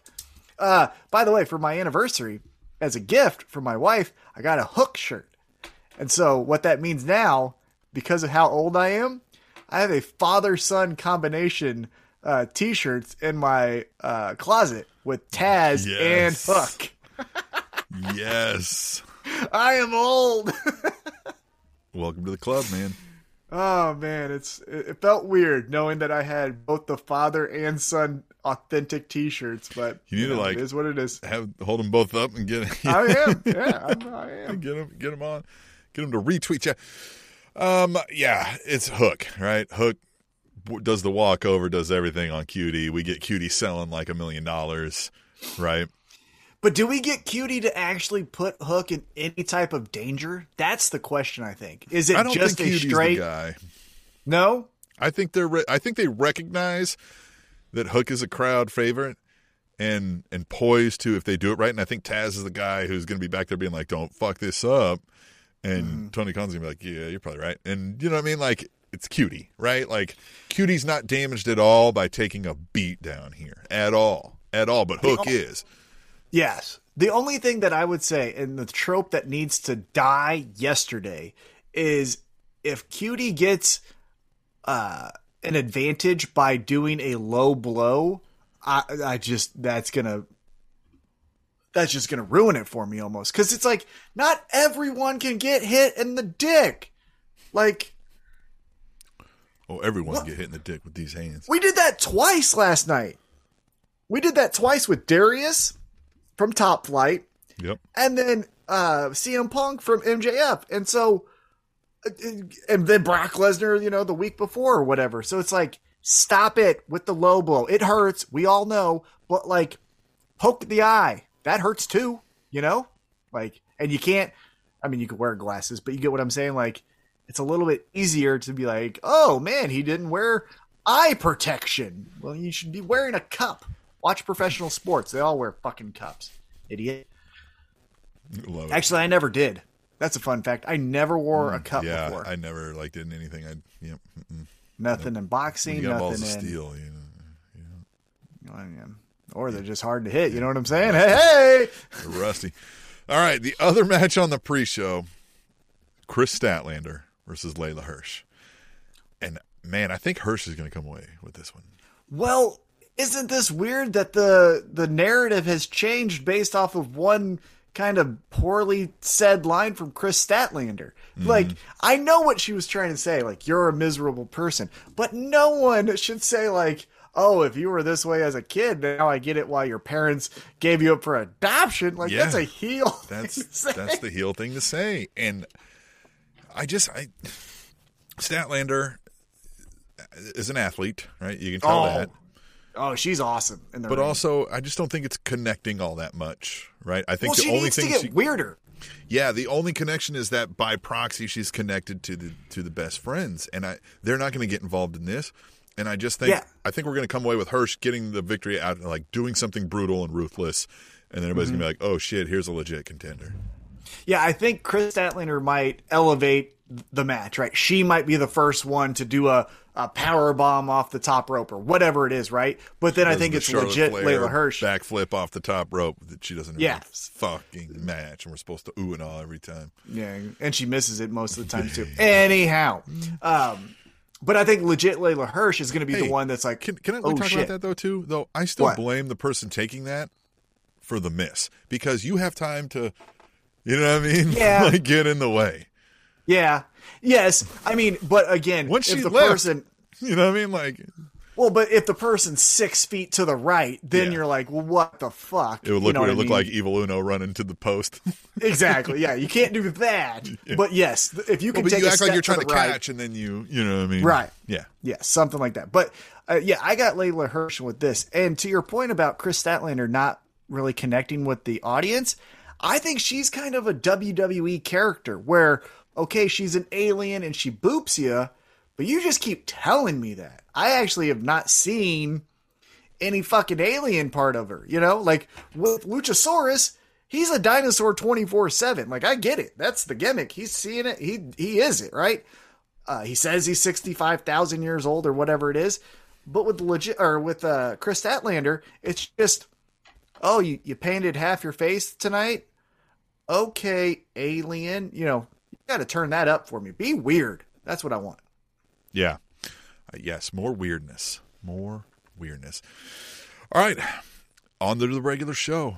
Uh, by the way, for my anniversary, as a gift from my wife, I got a Hook shirt. And so what that means now, because of how old I am, I have a father son combination uh, t-shirts in my uh, closet with Taz Yes. and Hook. yes. I am old. Welcome to the club, man. Oh man, it's it felt weird knowing that I had both the father and son authentic t-shirts, but You need to, know, like- it is what it is. Have hold them both up and get I am, yeah, I'm, I am. get them get them on, get them to retweet you. Um, yeah, it's Hook, right? Hook does the walkover, does everything on QT. We get QT selling like a million dollars, right? But do we get QT to actually put Hook in any type of danger? That's the question. I think. Is it just a straight guy. no? I think they're re- I think they recognize that Hook is a crowd favorite and and poised to if they do it right. And I think Taz is the guy who's going to be back there being like, "Don't fuck this up," and mm-hmm. Tony Khan's gonna be like, "Yeah, you're probably right." And you know what I mean? Like it's QT, right? Like QT's not damaged at all by taking a beat down here at all, at all. But Hook is. Yes. The only thing that I would say, and the trope that needs to die yesterday, is if QT gets uh, an advantage by doing a low blow, I, I just that's gonna that's just gonna ruin it for me almost because it's like not everyone can get hit in the dick. Like Oh, everyone can get hit in the dick with these hands. we did that twice last night. We did that twice with Darius from Top Flight. Yep. and then uh CM Punk from MJF. And so uh, and then Brock Lesnar, you know, the week before or whatever. So it's like stop it with the low blow. It hurts, we all know, but like poke the eye. That hurts too, you know? Like and you can't I mean you could wear glasses, but you get what I'm saying like it's a little bit easier to be like, "Oh man, he didn't wear eye protection." Well, you should be wearing a cup. Watch professional sports. They all wear fucking cups. Idiot. Love it. Actually, I never did. That's a fun fact. I never wore a cup Mm, yeah, before. I never like did anything. I yep. mm-mm. nothing in boxing, balls nothing of in. steel, you know. Yeah. Or they're just hard to hit. You know what I'm saying? Hey, hey! They're rusty. All right, the other match on the pre-show: Kris Statlander versus Leyla Hirsch. and man, I think Hirsch is going to come away with this one. Well, isn't this weird that the the narrative has changed based off of one kind of poorly said line from Kris Statlander? Mm-hmm. Like, I know what she was trying to say, like you're a miserable person, but no one should say like, "Oh, if you were this way as a kid, now I get it why your parents gave you up for adoption." Like Yeah. that's a heel. That's that's the heel thing to say, and I just I Statlander is an athlete, right? You can tell Oh, that. Oh, she's awesome in the But ring. also, I just don't think it's connecting all that much, right? I think well, the she only needs thing to get she, weirder. yeah, the only connection is that by proxy she's connected to the to the best friends, and I they're not going to get involved in this. And I just think Yeah. I think we're going to come away with Hirsch getting the victory out, like doing something brutal and ruthless, and then everybody's Mm-hmm. going to be like, "Oh shit, here's a legit contender." Yeah, I think Kris Statlander might elevate the match, right? She might be the first one to do a, a power bomb off the top rope or whatever it is, right? But then I think the it's Charlotte legit Flair Leyla Hirsch. backflip off the top rope that she doesn't. Yeah. Fucking match, and we're supposed to ooh and all every time. Yeah, and she misses it most of the time too. Anyhow, um, but I think legit Leyla Hirsch is going to be Hey, the one that's like, Can can I oh talk shit. about that though too? Though I still What? blame the person taking that for the miss because you have time to, you know what I mean? Yeah. like get in the way. Yeah, yes. I mean, but again, Once if she the left, person, you know what I mean? Like well, but if the person's six feet to the right, then Yeah. you're like, well, what the fuck? it would You look know it would look like Evil Uno running to the post. exactly. Yeah, you can't do that. But yes, if you can but take you a act like you're trying to to right, catch, and then you, you know what I mean? Right. Yeah. Yeah, something like that. But uh, yeah, I got Leyla Hirsch with this. And to your point about Kris Statlander not really connecting with the audience, I think she's kind of a WWE character where, okay, she's an alien and she boops you, but you just keep telling me that. I actually have not seen any fucking alien part of her, you know? Like with Luchasaurus, he's a dinosaur 24/7. Like I get it. That's the gimmick. He's seeing it. He he is it, right? Uh, he says he's 65,000 years old or whatever it is. But with legit or with uh, Kris Statlander, it's just, oh, you, you painted half your face tonight. Okay, alien. You know, got to turn that up for me. Be weird. That's what I want. Yeah. Uh, yes, more weirdness. More weirdness. All right. On to the regular show.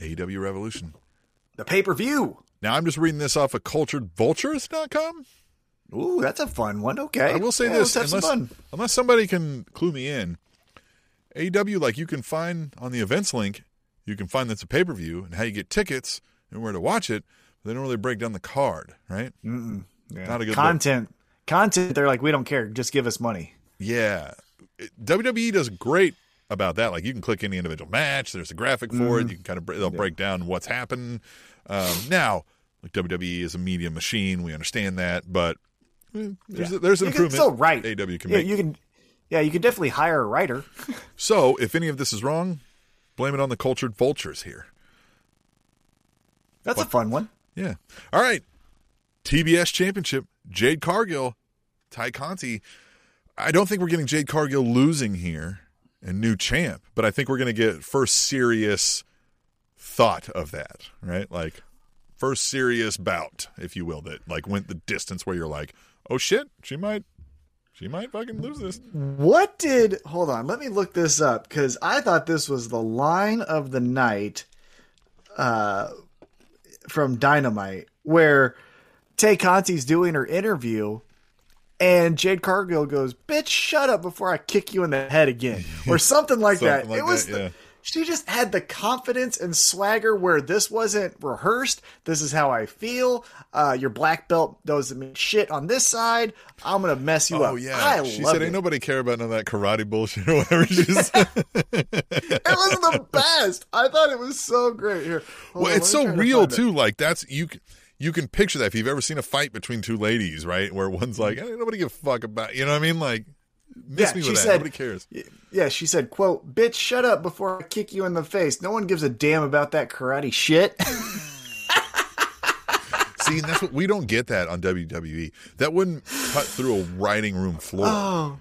AEW Revolution. The pay per view. Now I'm just reading this off of culturedvultures.com. Ooh, that's a fun one. Okay, I will say Yeah, this: unless, some fun. unless somebody can clue me in, AEW like you can find on the events link, you can find that's a pay per view and how you get tickets and where to watch it. But they don't really break down the card, right? Yeah. Not a good look. content. Content. They're like, we don't care. Just give us money. Yeah, WWE does great about that. Like you can click any individual match. There's a graphic for Mm-hmm. it. You can kind of they'll break down what's happened. Um, now, like WWE is a media machine. We understand that, but eh, there's Yeah. there's an You can improvement. still write. AW can Yeah, make. you can. Yeah, you can definitely hire a writer. So, if any of this is wrong, blame it on the cultured vultures here. That's a fun one. Yeah. All right. TBS Championship, Jade Cargill, Tay Conti. I don't think we're getting Jade Cargill losing here and new champ, but I think we're going to get first serious thought of that, right? Like first serious bout, if you will, that like went the distance where you're like, oh shit, she might, she might fucking lose this. What did? Hold on, let me look this up because I thought this was the line of the night, uh, from Dynamite, where Tay Conti's doing her interview, and Jade Cargill goes, "Bitch, shut up before I kick you in the head again," or something like that. Like it was. that, yeah. She just had the confidence and swagger where this wasn't rehearsed. This is how I feel. Uh, your black belt doesn't mean shit on this side. I'm gonna mess you up. Oh yeah, I she said, it. "Ain't nobody care about none of that karate bullshit or whatever." She said. it was the best. I thought it was so great. Here, hold well, on, it's so try to real it. too. Like that's you. c- You can picture that if you've ever seen a fight between two ladies, right? Where one's like, "Hey, nobody give a fuck about," you know what I mean? Like, miss Yeah, me she that. said- nobody cares. Yeah, she said, "quote Bitch, shut up before I kick you in the face. No one gives a damn about that karate shit." See, and that's what we don't get that on WWE. That wouldn't cut through a writing room floor, oh,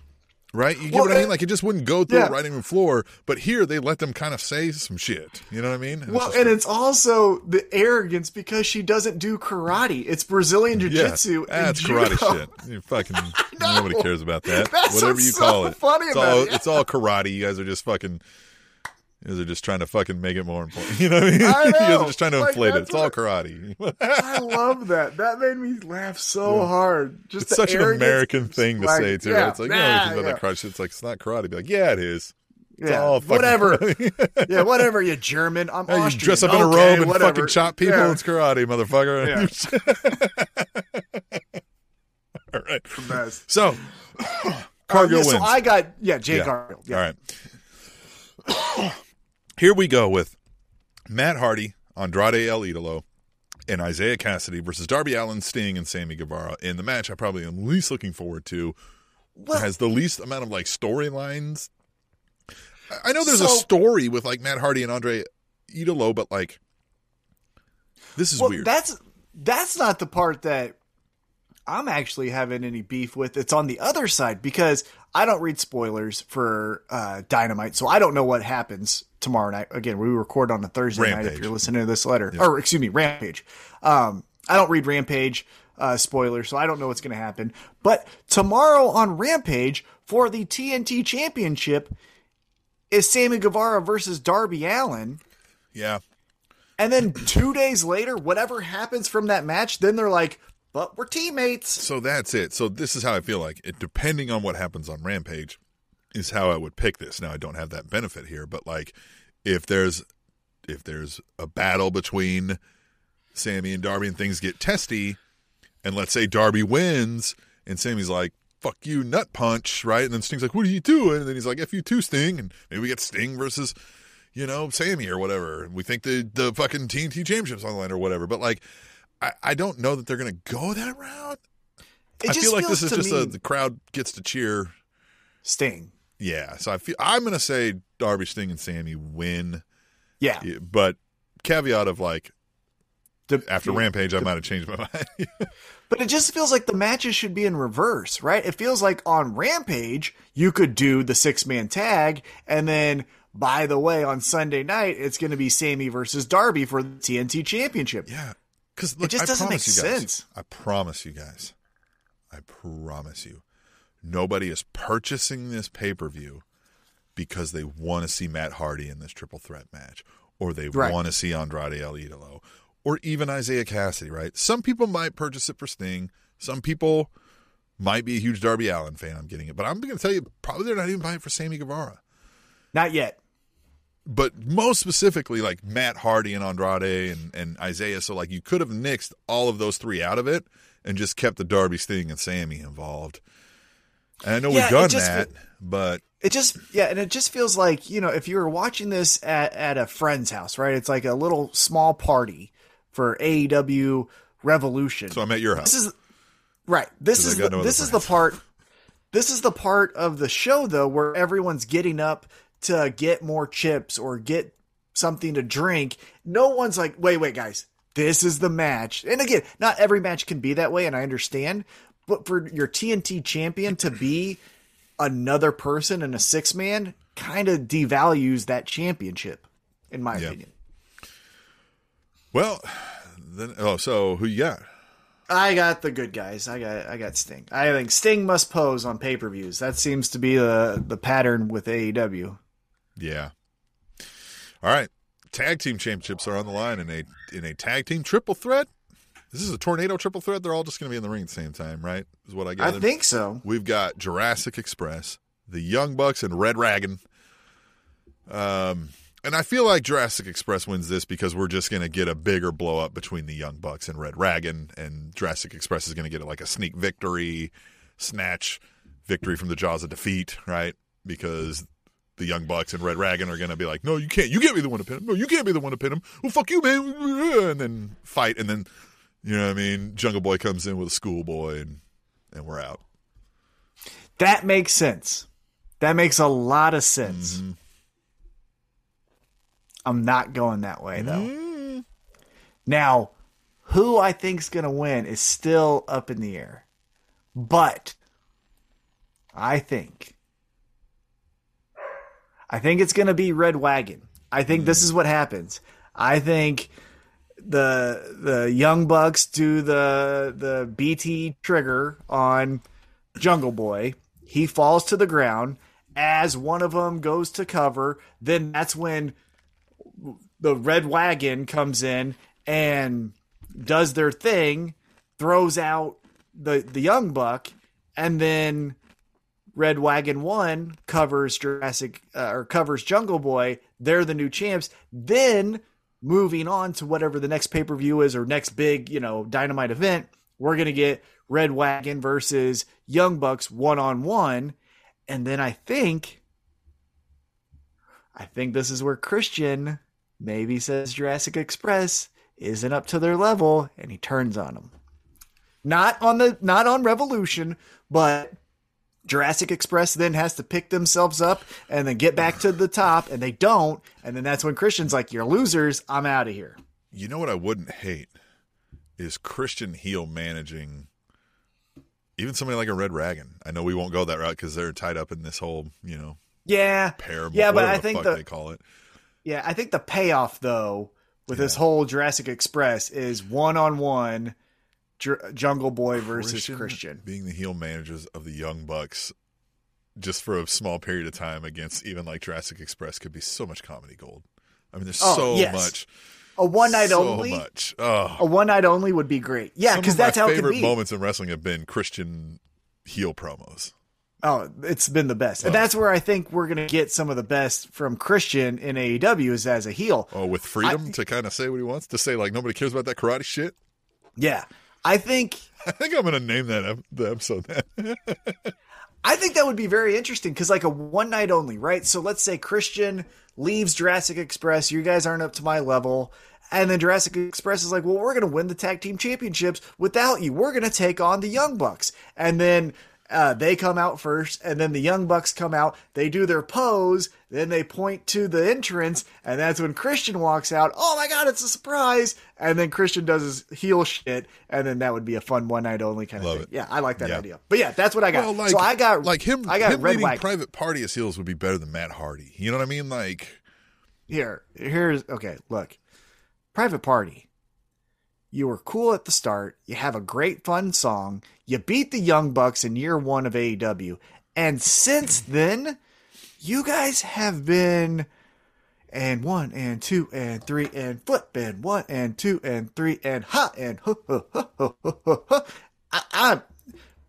Right? You get Well, what I mean? Like it just wouldn't go through yeah. the writing room floor, but here they let them kind of say some shit. You know what I mean? And Well, just and like- it's also the arrogance because she doesn't do karate. It's Brazilian jiu-jitsu. and that's karate shit. You fucking nobody cares about that. That's Whatever you so call it. funny it's about all it, yeah. it's all karate. You guys are just fucking guys are just trying to fucking make it more important. You know what I mean? I you guys are just trying to Like, inflate it. It's all karate. I love that. That made me laugh so hard. Just it's such an American thing to like, say too. yeah, it's like, nah, no, it's about yeah. that karate. It's like it's not karate. Be like, yeah, it is. It's Yeah, all fucking whatever. yeah, whatever. You German. I'm Hey, you dress up in a Okay, robe and whatever. fucking chop people. Yeah. It's karate, motherfucker. all right. Best. So, Cargill Uh, yeah, wins. So I got yeah, Jay Yeah. Cargill. Yeah. All right. Here we go with Matt Hardy, Andrade El Idolo, and Isiah Kassidy versus Darby Allin, Sting, and Sammy Guevara in the match I probably am least looking forward to. Well, has the least amount of like storylines. I- know there's a story with like Matt Hardy and Andre Idolo, but like this is well, weird. that's that's not the part that I'm actually having any beef with. It's on the other side because I don't read spoilers for uh, Dynamite, so I don't know what happens tomorrow night. Again, we record on a Thursday night. If you're listening to this letter, or excuse me, Rampage. Um, I don't read Rampage uh, spoilers, so I don't know what's going to happen. But tomorrow on Rampage for the TNT Championship is Sammy Guevara versus Darby Allin. yeah. And then two days later, whatever happens from that match, then they're like, but we're teammates. So that's it. So this is how I feel like it. Depending on what happens on Rampage, is how I would pick this. Now I don't have that benefit here, but like if there's if there's a battle between Sammy and Darby and things get testy, and let's say Darby wins, and Sammy's like. Fuck you, nut punch, right? And then Sting's like, "What are you doing?" And then he's like, "F you too, Sting." And maybe we get Sting versus, you know, Sammy or whatever. We think the the fucking TNT Championships on the line or whatever. But like, I, I don't know that they're gonna go that route. It I just feel like this is just me- a the crowd gets to cheer. Sting. Yeah, so I feel I'm gonna say Darby, Sting, and Sammy win, Yeah. But caveat of like The- after Rampage, I might have changed my mind. But it just feels like the matches should be in reverse, right? It feels like on Rampage, you could do the six man tag, and then, by the way, on Sunday night, it's going to be Sammy versus Darby for the TNT Championship. yeah, because It just I doesn't make guys, sense. I promise you guys, I promise you, nobody is purchasing this pay per view because they want to see Matt Hardy in this triple threat match, or they Right. want to see Andrade El Idolo, or even Isiah Kassidy. Right? Some people might purchase it for Sting. Some people might be a huge Darby Allin fan. I'm getting it, but I'm going to tell you, probably they're not even buying it for Sammy Guevara. Not yet. But most specifically, like Matt Hardy and Andrade and, and Isiah. So, like, you could have nixed all of those three out of it and just kept the Darby, Sting, and Sammy involved. And I know Yeah, we've done just that, but It just yeah, and it just feels like you know if you were watching this at at a friend's house, right? It's like a little small party for AEW Revolution. so I'm at your house. this is right. This is the, no this other is the part. This is the part of the show though where everyone's getting up to get more chips or get something to drink. No one's like, wait, wait, guys, this is the match. And again, not every match can be that way, and I understand. But for your TNT champion to be another person in a six man kind of devalues that championship, in my Yeah. opinion. Well, then, oh, so who you got? I got the good guys. I got I got Sting. I think Sting must pose on pay per views. That seems to be the the pattern with AEW. Yeah. All right. Tag team championships are on the line in a in a tag team triple threat. This is a tornado triple threat. They're all just going to be in the ring at the same time, right? Is what I get. I think so. We've got Jurassic Express, the Young Bucks, and Red Dragon. Um, and I feel like Jurassic Express wins this because we're just going to get a bigger blow up between the Young Bucks and Red Dragon, and Jurassic Express is going to get like a sneak victory, snatch victory from the jaws of defeat, right? Because the Young Bucks and Red Dragon are going to be like, no, you can't. You can't be the one to pin him. No, you can't be the one to pin him. Well, fuck you, man. And then fight, and then you know what I mean. Jungle Boy comes in with a schoolboy, and and we're out. That makes sense. That makes a lot of sense. Mm-hmm. I'm not going that way though. Mm-hmm. Now, who I think's going to win is still up in the air. But I think I think it's going to be Red Dragon. I think this is what happens. I think the the Young Bucks do the the BT trigger on Jungle Boy. He falls to the ground as one of them goes to cover. Then that's when the Red Dragon comes in and does their thing, throws out the the Young Buck, and then Red Dragon One covers Jurassic uh, or covers Jungle Boy. They're the new champs. Then moving on to whatever the next pay per view is or next big you know Dynamite event, we're gonna get Red Dragon versus Young Bucks one on one, and then I think, I think this is where Christian maybe says Jurassic Express isn't up to their level, and he turns on them. Not on the not on Revolution, but Jurassic Express then has to pick themselves up and then get back to the top, and they don't. And then that's when Christian's like, "You're losers. I'm out of here." You know what I wouldn't hate is Christian heel managing even somebody like a Red Dragon. I know we won't go that route because they're tied up in this whole, you know, Yeah, pair. yeah, but I the think the they call it. yeah, I think the payoff though with this whole Jurassic Express is one on one Jungle Boy versus Christian. being the heel managers of the Young Bucks just for a small period of time against even like Jurassic Express could be so much comedy gold. I mean, there's Oh, so yes. much, A one night so only. much. Oh, A one night only would be great. Yeah, because that's how favorite be. moments in wrestling have been Christian heel promos. Oh, it's been the best, and Oh. that's where I think we're gonna get some of the best from Christian in AEW is as a heel. Oh, with freedom to kind of say what he wants to say, like nobody cares about that karate shit. Yeah, I think I think I'm gonna name that the episode that. I think that would be very interesting because, like, a one night only, right? So let's say Christian leaves Jurassic Express. You guys aren't up to my level. And then Jurassic Express is like, well, we're going to win the tag team championships without you. We're going to take on the Young Bucks. And then uh, they come out first, and then the Young Bucks come out. They do their pose, then they point to the entrance, and that's when Christian walks out. Oh my God, it's a surprise! And then Christian does his heel shit, and then that would be a fun one night only kind of Love thing. it. Yeah, I like that Yeah. idea. But yeah, that's what I got. Well, like, so I got like him. I got him Red leading. Private Party as heels would be better than Matt Hardy. You know what I mean? Like, Here, here's okay. Look, Private Party. You were cool at the start. You have a great fun song. You beat the Young Bucks in year one of AEW, and since then, you guys have been and one and two and three and flip and one and two and three and ha and ha ha ha ha ha. ha. I, I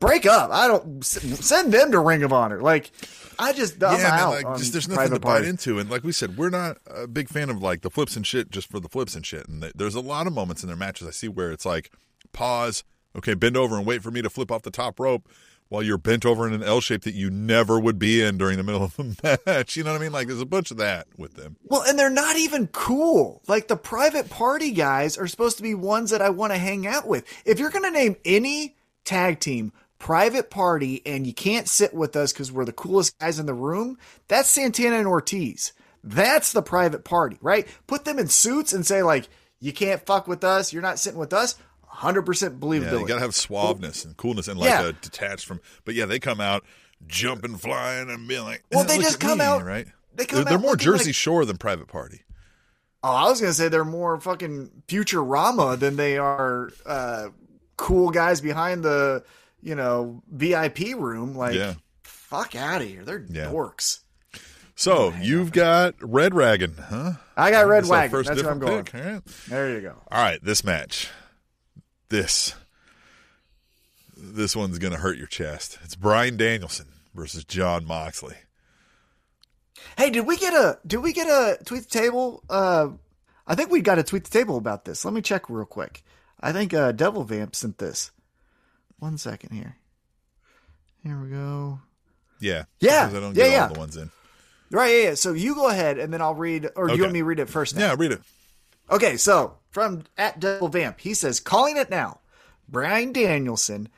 break up. I don't send them to Ring of Honor. Like I just I'm yeah, man, out. like just there's nothing to bite into. And like we said, we're not a big fan of like the flips and shit just for the flips and shit. And th- there's a lot of moments in their matches I see where it's like pause, okay, bend over and wait for me to flip off the top rope while you're bent over in an L shape that you never would be in during the middle of the match. You know what I mean? Like there's a bunch of that with them. Well, and they're not even cool. Like the private party guys are supposed to be ones that I want to hang out with. If you're going to name any tag team private party and you can't sit with us because we're the coolest guys in the room, that's Santana and Ortiz. That's the private party, right? Put them in suits and say, like, you can't fuck with us. You're not sitting with us. 100% believability. Yeah, you gotta have suaveness and coolness and like Yeah. a detached from. But yeah, they come out jumping, flying, and being like, Well, "Eh, they just come me," out- right. they come they're, they're more Jersey like- Shore than Private Party. Oh, I was gonna say they're more fucking Futurama than they are uh, cool guys behind the you know VIP room. Like, Yeah. fuck out of here. They're Yeah. dorks. So you've got Red Dragon, huh? I got Red That's Wagon. first That's where I'm going. pick. There you go. All right, this match. This. This one's going to hurt your chest. It's Bryan Danielson versus Jon Moxley. Hey, did we get a did we get a tweet the table? Uh, I think we got a tweet the table about this. Let me check real quick. I think uh, Devil Vamp sent this. One second here. Here we go. Yeah. Yeah, Because I don't yeah, get yeah. all the ones in. Right, yeah, yeah. So you go ahead, and then I'll read, or Okay. you want me to read it first? Now? Yeah, read it. Okay, so from at Devil Vamp, he says, calling it now. Bryan Danielson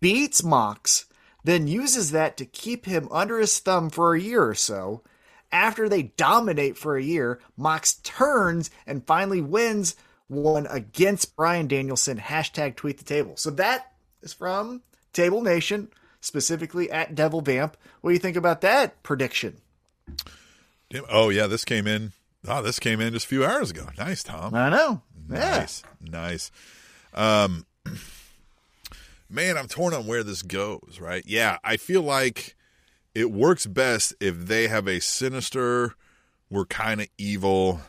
beats Mox, then uses that to keep him under his thumb for a year or so. After they dominate for a year, Mox turns and finally wins one against Bryan Danielson. Hashtag tweet the table. So that is from Table Nation, specifically at Devil Vamp. What do you think about that prediction? Oh yeah, this came in. Oh, this came in just a few hours ago. Nice, Tom. I know. Yeah. Nice, nice. Um, man, I'm torn on where this goes. Right? Yeah, I feel like it works best if they have a sinister. We're kind of evil,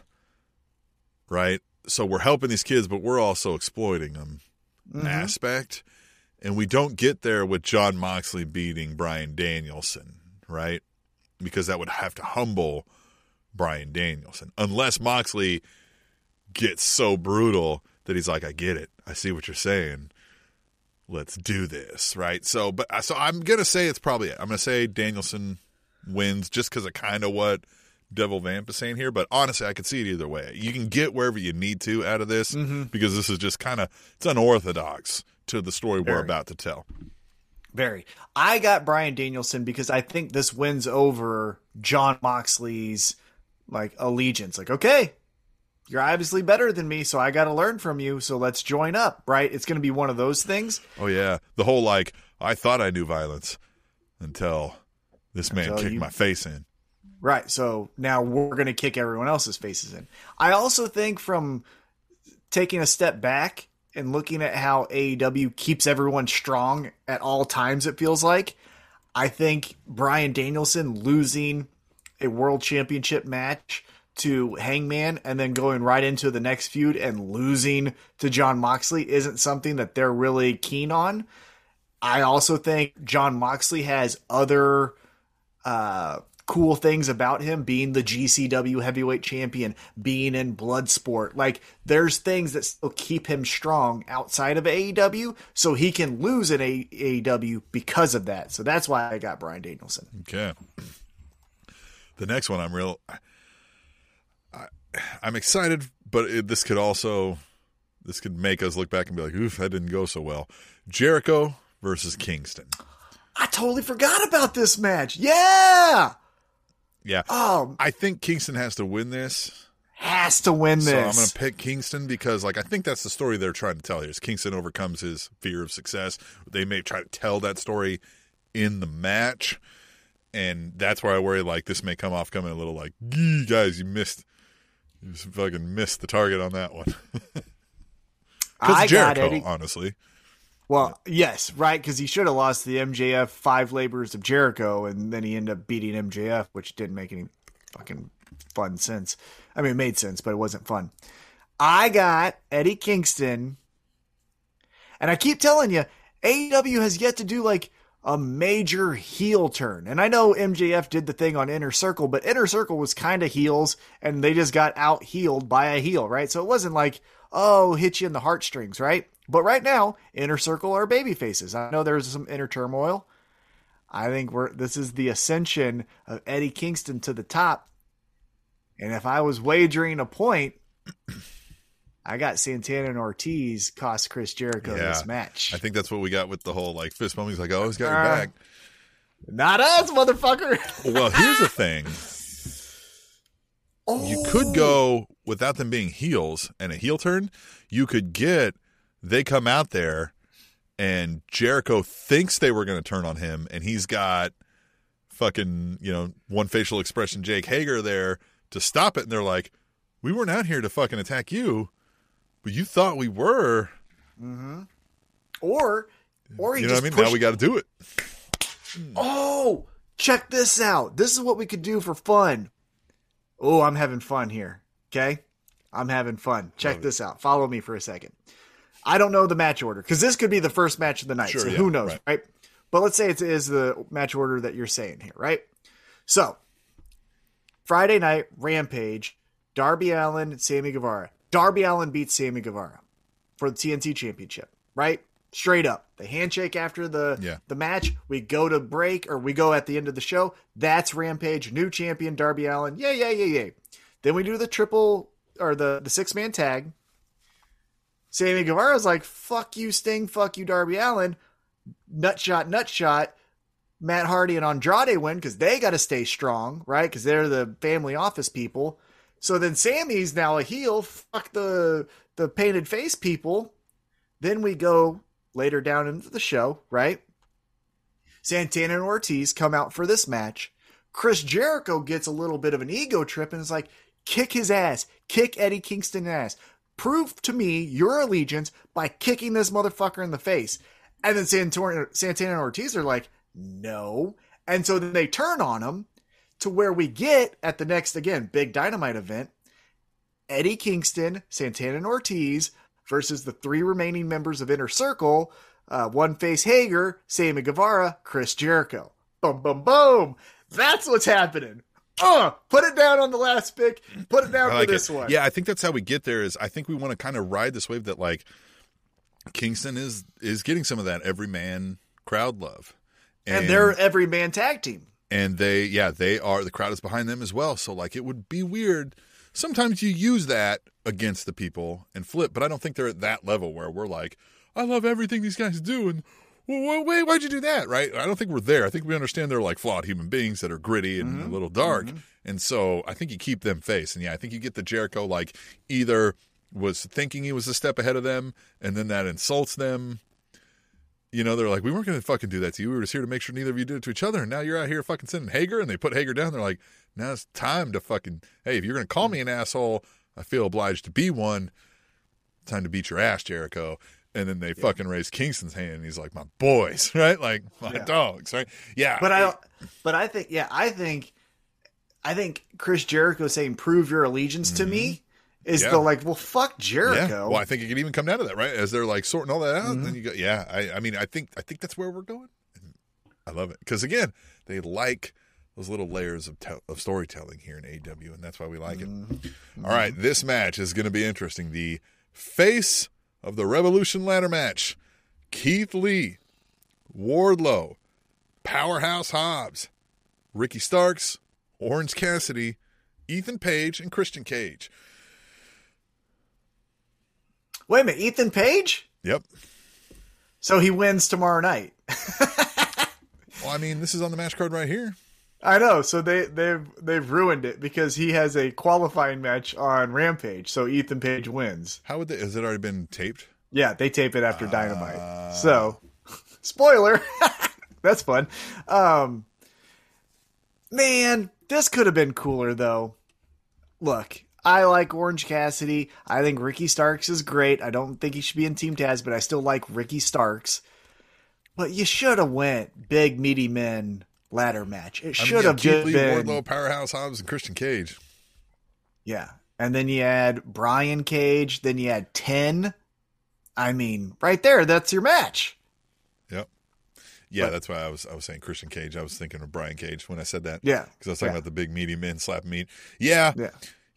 right? So we're helping these kids, but we're also exploiting them. Aspect, and we don't get there with Jon Moxley beating Bryan Danielson, right? Because that would have to humble Bryan Danielson, unless Moxley gets so brutal that he's like, I get it. I see what you're saying. Let's do this, right? So, but uh, so I'm gonna say it's probably it. I'm gonna say Danielson wins just because of kind of what Devil Vamp is saying here. But honestly, I could see it either way. You can get wherever you need to out of this mm-hmm. because this is just kind of it's unorthodox to the story we're about to tell. Very. I got Bryan Danielson because I think this wins over John Moxley's like allegiance. Like, okay, you're obviously better than me, so I got to learn from you. So let's join up, right? It's going to be one of those things. Oh yeah, the whole like I thought I knew violence until this man Until kicked you- my face in. Right. So now we're going to kick everyone else's faces in. I also think from taking a step back and looking at how AEW keeps everyone strong at all times, it feels like, I think Bryan Danielson losing a world championship match to Hangman and then going right into the next feud and losing to Jon Moxley isn't something that they're really keen on. I also think Jon Moxley has other uh, cool things about him being the GCW heavyweight champion, being in Bloodsport. Like, there's things that still keep him strong outside of AEW, so he can lose in AEW because of that. So that's why I got Bryan Danielson. Okay. The next one, I'm real. I, I'm excited, but it, this could also, this could make us look back and be like, "Oof, that didn't go so well." Jericho versus Kingston. I totally forgot about this match. Yeah! Yeah, Oh, I think Kingston has to win this. has to win this. So I'm going to pick Kingston because, like, I think that's the story they're trying to tell here. Is Kingston overcomes his fear of success. They may try to tell that story in the match, and that's where I worry. Like, this may come off coming a little like, "Gee, guys, you missed, you just fucking missed the target on that one." I Because got Jericho, honestly, Well, yes, right, because he should have lost the MJF five labors of Jericho, and then he ended up beating MJF, which didn't make any fucking fun sense. I mean, it made sense, but it wasn't fun. I got Eddie Kingston, and I keep telling you, AEW has yet to do like a major heel turn. And I know MJF did the thing on Inner Circle, but Inner Circle was kind of heels, and they just got out healed by a heel, right? So it wasn't like, oh, hit you in the heartstrings, right? But right now, Inner Circle are baby faces. I know there's some inner turmoil. I think we're this is the ascension of Eddie Kingston to the top. And if I was wagering a point, I got Santana and Ortiz cost Chris Jericho Yeah. this match. I think that's what we got with the whole like fist bump. He's like, "I always got your Uh, back." Not us, motherfucker. Well, here's the thing. oh, you could go without them being heels and a heel turn. You could get they come out there and Jericho thinks they were going to turn on him, and he's got fucking you know one facial expression Jake Hager there to stop it, and they're like, "We weren't out here to fucking attack you, but you thought we were." Mm-hmm. or or You know what I mean? pushed Now we got to do it. Oh, check this out. This is what we could do for fun. Oh, I'm having fun here. Okay? I'm having fun. Check Love it. this out. Follow me for a second. I don't know the match order because this could be the first match of the night. Sure, so yeah, who knows, right. right. But let's say it is the match order that you're saying here, right? So, Friday night, Rampage, Darby Allin, Sammy Guevara. Darby Allin beats Sammy Guevara for the TNT Championship, right? Straight up. The handshake after the Yeah. the match. We go to break or we go at the end of the show. That's Rampage, new champion Darby Allin. Yeah, yeah, yeah, yeah. Then we do the triple or the the six man tag. Sammy Guevara's like, "Fuck you, Sting. Fuck you, Darby Allin." Nutshot, nutshot. Matt Hardy and Andrade win because they got to stay strong, right? Because they're the family office people. So then Sammy's now a heel. Fuck the the painted face people. Then we go later down into the show, right? Santana and Ortiz come out for this match. Chris Jericho gets a little bit of an ego trip and is like, kick his ass, kick Eddie Kingston ass. Prove to me your allegiance by kicking this motherfucker in the face. And then Santana, Santana and Ortiz are like, no. And so then they turn on him to where we get at the next, again, big dynamite event Eddie Kingston, Santana and Ortiz versus the three remaining members of Inner Circle uh, One Face Hager, Sammy Guevara, Chris Jericho. Boom, boom, boom. That's what's happening. Uh, put it down on the last pick. Put it down like for this it. one. Yeah, I think that's how we get there. Is I think we want to kind of ride this wave that like Kingston is is getting some of that every man crowd love, and, they're every man tag team. And they yeah they are the crowd is behind them as well. So like it would be weird. Sometimes you use that against the people and flip, but I don't think they're at that level where we're like, I love everything these guys do, and well, wait, why'd you do that? Right? I don't think we're there. I think we understand they're like flawed human beings that are gritty and mm-hmm. a little dark, mm-hmm. and so I think you keep them face. And yeah, I think you get the Jericho like either was thinking he was a step ahead of them, and then that insults them. You know, they're like, we weren't going to fucking do that to you. We were just here to make sure neither of you did it to each other. And now you're out here fucking sending Hager, and they put Hager down. They're like, now it's time to fucking, hey, if you're going to call me an asshole, I feel obliged to be one. Time to beat your ass, Jericho. And then they fucking raise Kingston's hand, and he's like, my boys, right? Like, my Yeah. dogs, right? Yeah. But I don't. But I think, yeah, I think, I think Chris Jericho saying "prove your allegiance to me" mm-hmm. Is Mm-hmm. Yeah. the like, well, fuck Yeah. Jericho. Well, I think it could even come down to that, right? As they're like sorting all that out, Mm-hmm. then you go, yeah. I, I mean, I think, I think that's where we're going. I love it because again, they like those little layers of tel- of storytelling here in AEW, and that's why we like it. Mm-hmm. All right, this match is going to be interesting. The face of the Revolution ladder match: Keith Lee, Wardlow, Powerhouse Hobbs, Ricky Starks, Orange Cassidy, Ethan Page, and Christian Cage. Wait a minute, Ethan Page. Yep. So he wins tomorrow night. Well, I mean, this is on the match card right here. I know. So they they've they've ruined it because he has a qualifying match on Rampage. So Ethan Page wins. How would they? Has it already been taped? Yeah, they tape it after Dynamite. Ah. So, spoiler. That's fun. Um, man, this could have been cooler though. Look, I like Orange Cassidy. I think Ricky Starks is great. I don't think he should be in Team Taz, but I still like Ricky Starks. But you should have went big meaty men ladder match. It should have Keith just Lee, been Wardlow, Powerhouse Hobbs, and Christian Cage. Yeah. And then you add Brian Cage, then you add 10. I mean, right there, that's your match. Yep. Yeah, But- that's why I was I was saying Christian Cage. I was thinking of Brian Cage when I said that. Yeah. because I was talking Yeah. about the big meaty men slap meat. Yeah, Yeah.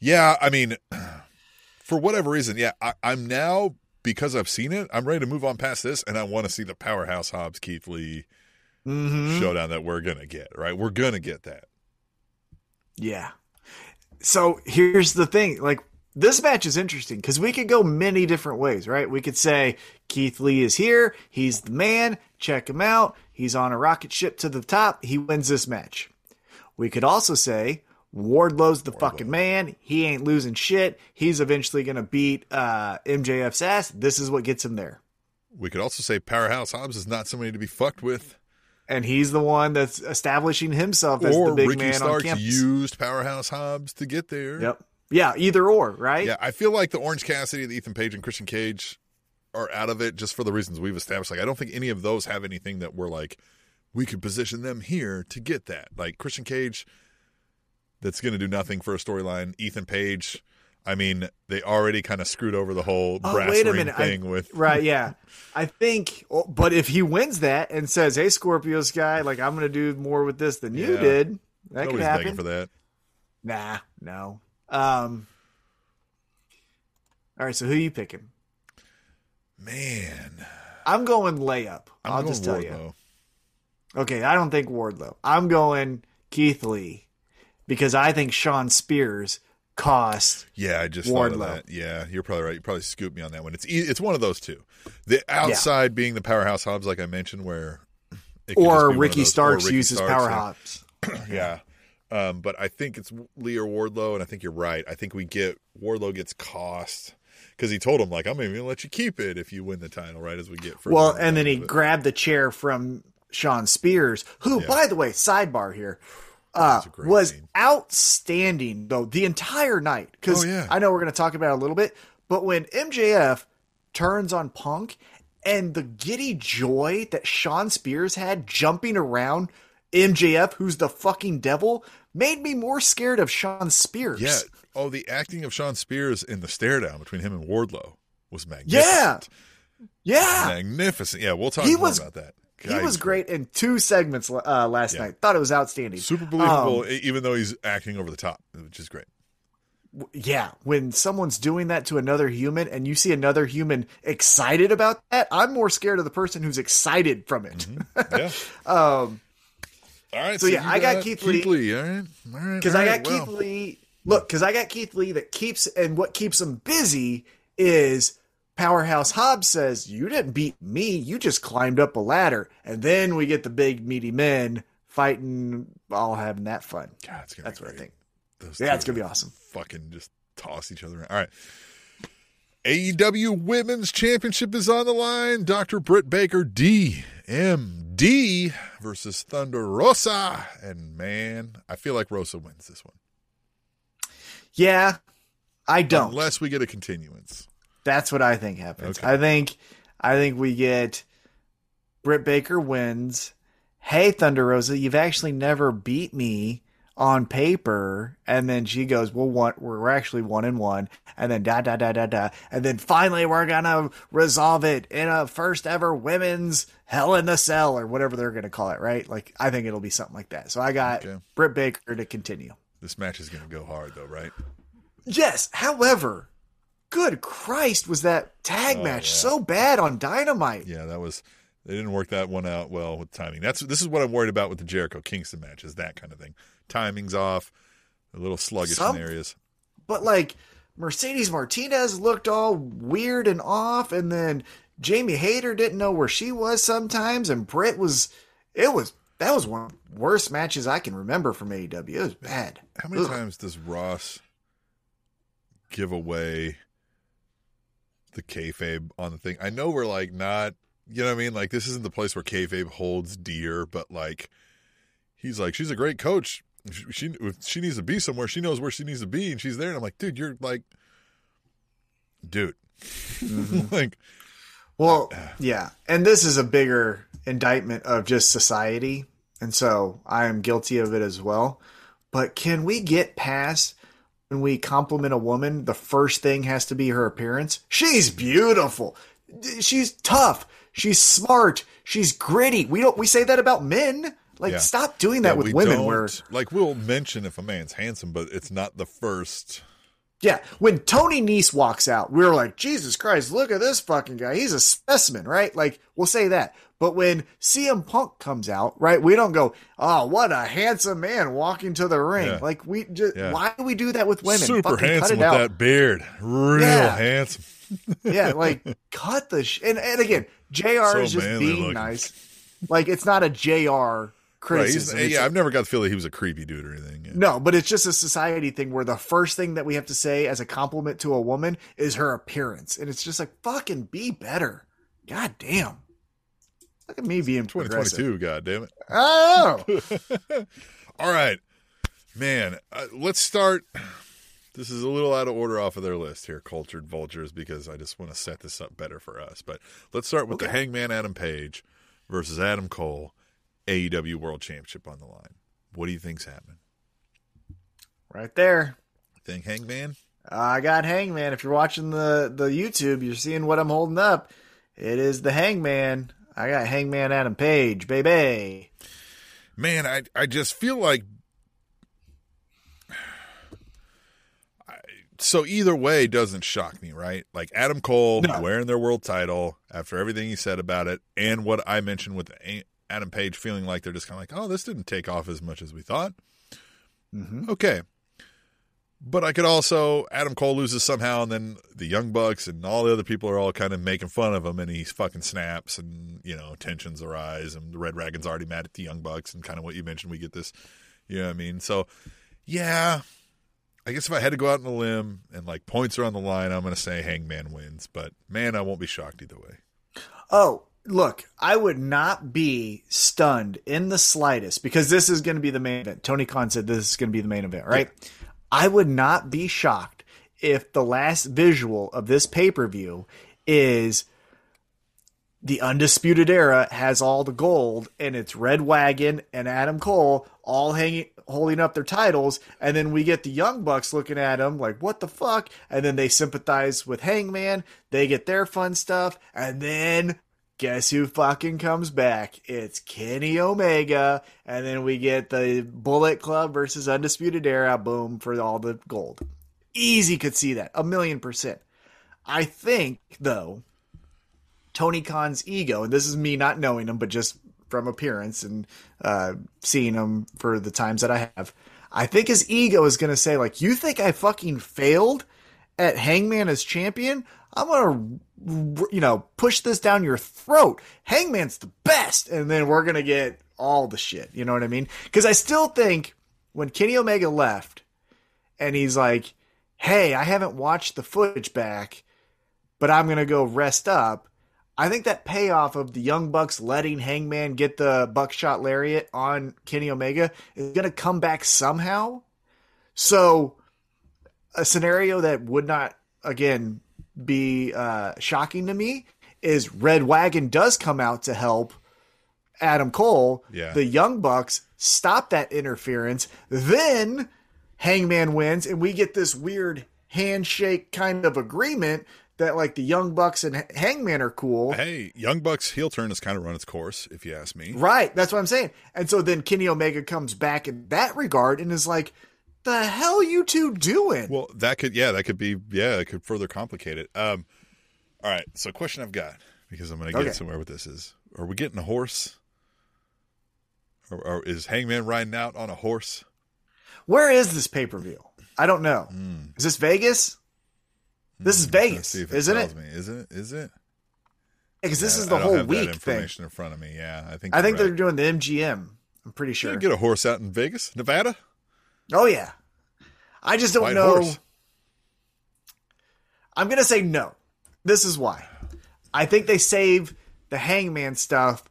Yeah. I mean, for whatever reason, yeah, I, I'm now because I've seen it. I'm ready to move on past this, and I want to see the Powerhouse Hobbs Keith Lee Mm-hmm. showdown that we're gonna get. Right, we're gonna get that. Yeah. So here's the thing like, this match is interesting because we could go many different ways, right? We could say Keith Lee is here. He's the man. Check him out. He's on a rocket ship to the top. He wins this match. We could also say Wardlow's the fucking man. He ain't losing shit. He's eventually going to beat uh, MJF's ass. This is what gets him there. We could also say Powerhouse Hobbs is not somebody to be fucked with, and he's the one that's establishing himself as or the big Ricky man on Starks campus. used Powerhouse Hobbs to get there. Yep. Yeah, either or, right? Yeah, I feel like the Orange Cassidy, the Ethan Page, and Christian Cage are out of it just for the reasons we've established. Like, I don't think any of those have anything that we're like, we could position them here to get that. Like Christian Cage, that's going to do nothing for a storyline. Ethan Page, I mean, they already kind of screwed over the whole Oh, brass ring minute. I- thing with. Right, yeah. I think, oh, but if he wins that and says, "Hey, Scorpio Sky, like I'm going to do more with this than you did," that could Nobody's begging happen. for that. Nah, no. Um. All right, so who you picking? Man, I'm going layup. I'm I'll going just tell you. Okay, I don't think Wardlow. I'm going Keith Lee because I think Shawn Spears cost. Yeah, I just thought of that. Yeah, you're probably right. You probably scooped me on that one. It's e- it's one of those two. The outside being the powerhouse Hobbs, like I mentioned, where it could just be Or Ricky those- or Starks Ricky uses Starks, power yeah. hops. Yeah. Um, but I think it's Lee or Wardlow, and I think you're right. I think we get Wardlow gets cost because he told him like I'm even gonna let you keep it if you win the title, right? As we get further Well, and then he grabbed the chair from Shawn Spears, who, Yeah. by the way, sidebar here, uh, was a great was scene. outstanding though the entire night. Because Oh, yeah. I know we're going to talk about it a little bit, but when MJF turns on Punk and the giddy joy that Shawn Spears had jumping around MJF, who's the fucking devil, made me more scared of Shawn Spears. Yeah. Oh, the acting of Shawn Spears in the stare down between him and Wardlow was magnificent. Yeah. Yeah. Magnificent. Yeah, we'll talk He more was- about that. He was great in two segments uh, last Yeah. night. Thought it was outstanding. Super believable, Um, even though he's acting over the top, which is great. yeah, when someone's doing that to another human and you see another human excited about that, I'm more scared of the person who's excited from it. Yeah. Um, All right. So, yeah, I got Keith Lee. All right. All right. because I got well. Keith Lee. Look, because I got Keith Lee that keeps, and what keeps him busy is Powerhouse Hobbs says, You didn't beat me, you just climbed up a ladder. And then we get the big, meaty men fighting, all having that fun. God, it's gonna That's be what I think. Those Yeah, it's gonna be awesome. Fucking just toss each other around. All right. AEW Women's Championship is on the line. Dr. Britt Baker, DMD versus Thunder Rosa. And man, I feel like Rosa wins this one. Yeah, I don't. Unless we get a continuance. That's what I think happens. Okay. I think I think we get Britt Baker wins. Hey Thunder Rosa, you've actually never beat me on paper. And then she goes, Well one we're actually one and one. And then da da da da da. And then finally we're gonna resolve it in a first ever women's hell in the cell or whatever they're gonna call it, right? Like I think it'll be something like that. So I got Okay. Britt Baker to continue. This match is going to go hard, though, right? Yes. However, good Christ, was that tag Oh, match yeah. so bad on Dynamite? Yeah, that was. They didn't work that one out well with timing. That's this is what I'm worried about with the Jericho Kingston match. Is that kind of thing? Timing's off, a little sluggish Some- in areas. But like Mercedes Martinez looked all weird and off, and then Jamie Hayter didn't know where she was sometimes, and Britt was. It was that was one of the worst matches I can remember from AEW. It was bad. How many Ugh. times does Ross give away the kayfabe on the thing? I know we're like not, you know what I mean? Like this isn't the place where kayfabe holds dear, but like he's like she's a great coach. She, she if she needs to be somewhere, she knows where she needs to be, and she's there. And I'm like, dude, you're like, dude, Mm-hmm. like Well, yeah, and this is a bigger indictment of just society, and so I am guilty of it as well. But can we get past when we compliment a woman? The first thing has to be her appearance. She's beautiful. She's tough. She's smart. She's gritty. We don't. We say that about men. Like, Yeah. stop doing that yeah, with women. Where like we'll mention if a man's handsome, but it's not the first. Yeah, when Tony Nese walks out, we are like, Jesus Christ, look at this fucking guy. He's a specimen, right? Like, we'll say that. But when CM Punk comes out, right, we don't go, oh, what a handsome man walking to the ring. Yeah. Like, we just, Yeah. why do we do that with women? Super Fucking cut handsome it with out. that beard, real Yeah. handsome. yeah, like, cut the sh. And, and again, JR So is just being looking. nice. Like, it's not a JR Right, criticism. It's yeah, I've never got the feeling he was a creepy dude or anything. Yeah. No, but it's just a society thing where the first thing that we have to say as a compliment to a woman is her appearance. And it's just like, fucking be better. God damn. Look at me being 2022, god damn it. Oh. All right, man. Uh, let's start. This is a little out of order off of their list here, cultured vultures, because I just want to set this up better for us. But let's start with the Hangman Adam Page versus Adam Cole, AEW World Championship on the line. What do you think's happening? right there. Think Hangman? I got Hangman. If you're watching the, the YouTube, you're seeing what I'm holding up. It is the Hangman. I got Hangman Adam Page, baby. Man, I I just feel like so either way doesn't shock me, right? Like Adam Cole No. wearing their world title after everything he said about it, and what I mentioned with Adam Page feeling like they're just kind of like, oh, this didn't take off as much as we thought. Mm-hmm. Okay. But I could also Adam Cole loses somehow, and then the Young Bucks and all the other people are all kind of making fun of him, and he fucking snaps, and you know tensions arise, and the Red Dragon's already mad at the Young Bucks, and kind of what you mentioned, we get this, you know what I mean? So, yeah, I guess if I had to go out on a limb and like points are on the line, I'm going to say Hangman wins, but man, I won't be shocked either way. Oh, look, I would not be stunned in the slightest because this is going to be the main event. Tony Khan said this is going to be the main event, right? I would not be shocked if the last visual of this pay per view is the Undisputed Era has all the gold and it's Red Dragon and Adam Cole all hanging holding up their titles. And then we get the Young Bucks looking at them like what the fuck? And then they sympathize with Hangman. They get their fun stuff. And then guess who fucking comes back? It's Kenny Omega. And then we get the Bullet Club versus Undisputed Era. Boom for all the gold. Easy could see that. A million percent. I think though Tony Khan's ego, and this is me not knowing him, but just from appearance and uh, seeing him for the times that I have, I think his ego is going to say, like, you think I fucking failed at Hangman as champion? I'm to, you know, push this down your throat. Hangman's the best. And then we're to get all the shit. You know what I mean? Because I still think when Kenny Omega left and he's like, hey, I haven't watched the footage back, but I'm to go rest up I think that payoff of the Young Bucks letting Hangman get the buckshot lariat on Kenny Omega is going to come back somehow. So, a scenario that would not, again, be uh, shocking to me is Red Dragon does come out to help Adam Cole. Yeah. The Young Bucks stop that interference. Then Hangman wins, and we get this weird handshake kind of agreement that like the Young Bucks and Hangman are cool. Hey, Young Bucks heel turn has kind of run its course, if you ask me. Right. That's what I'm saying. And so then Kenny Omega comes back in that regard and is like, the hell you two doing? Well, that could, yeah, that could be, yeah, it could further complicate it. Um, all right. So, question I've got because I'm going to get Okay. somewhere with this is: Are we getting a horse? Or, or is Hangman riding out on a horse? Where is this pay per view? I don't know. Hmm. Is this Vegas? This is Vegas, see if isn't tells it? Me. Is it? Is it? Because this is the whole week thing. information in front of me. Yeah, I think. I think they're doing the MGM. I'm pretty sure. You get a horse out in Vegas, Nevada. Oh yeah. I just don't White know. horse. I'm gonna say no. This is why. I think they save the hangman stuff,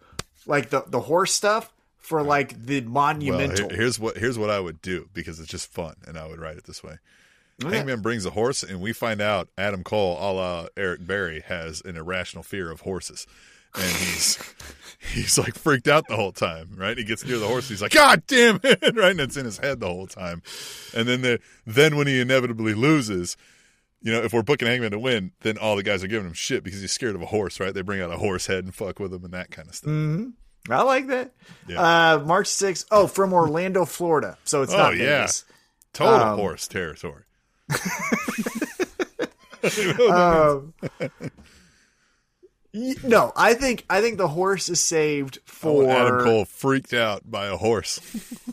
like the the horse stuff, for like the Well, monumental. here- here's what here's what I would do because it's just fun, and I would write it this way. Okay. Hangman brings a horse, and we find out Adam Cole, a la Eric Berry, has an irrational fear of horses, and he's he's like freaked out the whole time. Right? He gets near the horse, he's like, "God damn it!" Right, and it's in his head the whole time. And then the then when he inevitably loses. You know, if we're booking Hangman to win, then all the guys are giving him shit because he's scared of a horse, right? They bring out a horse head and fuck with him and that kind of stuff. I like that. Yeah. Uh, March 6th. Oh, from Orlando, Florida. So it's Oh, not yeah. Total Um, horse territory. Um, no, I think I think the horse is saved Oh, for. Adam Cole freaked out by a horse.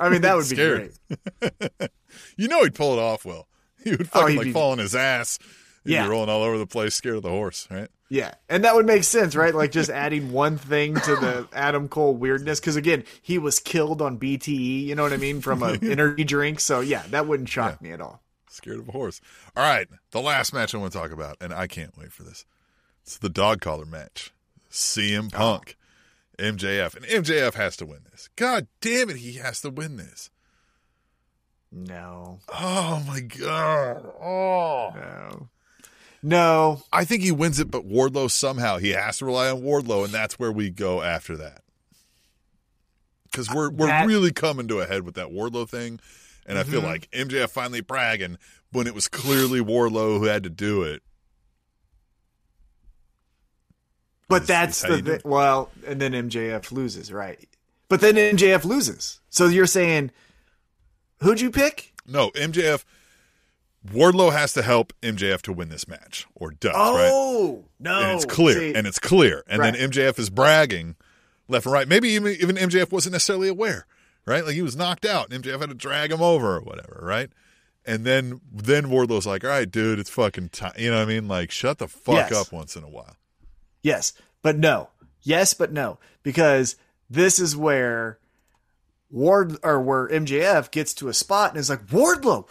I mean, that would be Scared. great. You know he'd pull it off well. He would Oh, fucking he'd like be- fall on his ass. He'd Yeah. be rolling all over the place, scared of the horse, right? Yeah, and that would make sense, right? Like just adding one thing to the Adam Cole weirdness, because again, he was killed on BTE. You know what I mean from an energy drink. So yeah, that wouldn't shock me at all. Scared of a horse. All right, the last match I want to talk about, and I can't wait for this. It's the dog collar match. CM oh. Punk, MJF, and MJF has to win this. God damn it, he has to win this. No, Oh my god. Oh. no, no. I think he wins it, but Wardlow somehow he has to rely on Wardlow, and that's where we go after that. Because we're we're That- really coming to a head with that Wardlow thing, and I feel mm-hmm. like MJF finally bragging when it was clearly Wardlow who had to do it. But that's the you do thi- well, and then MJF loses, right? But then MJF loses. So you're saying, who'd you pick? No, MJF Wardlow has to help MJF to win this match, or does right? Oh no, And it's clear, See, and it's clear, and Right. then MJF is bragging left and right. Maybe even even MJF wasn't necessarily aware, right? Like he was knocked out, and MJF had to drag him over or whatever, right? And then then Wardlow's like, "All right, dude, it's fucking time." You know what I mean? Like, shut the fuck Yes. up once in a while. Yes, but no. Yes, but no. Because this is where Ward or where MJF gets to a spot and is like, Wardlow,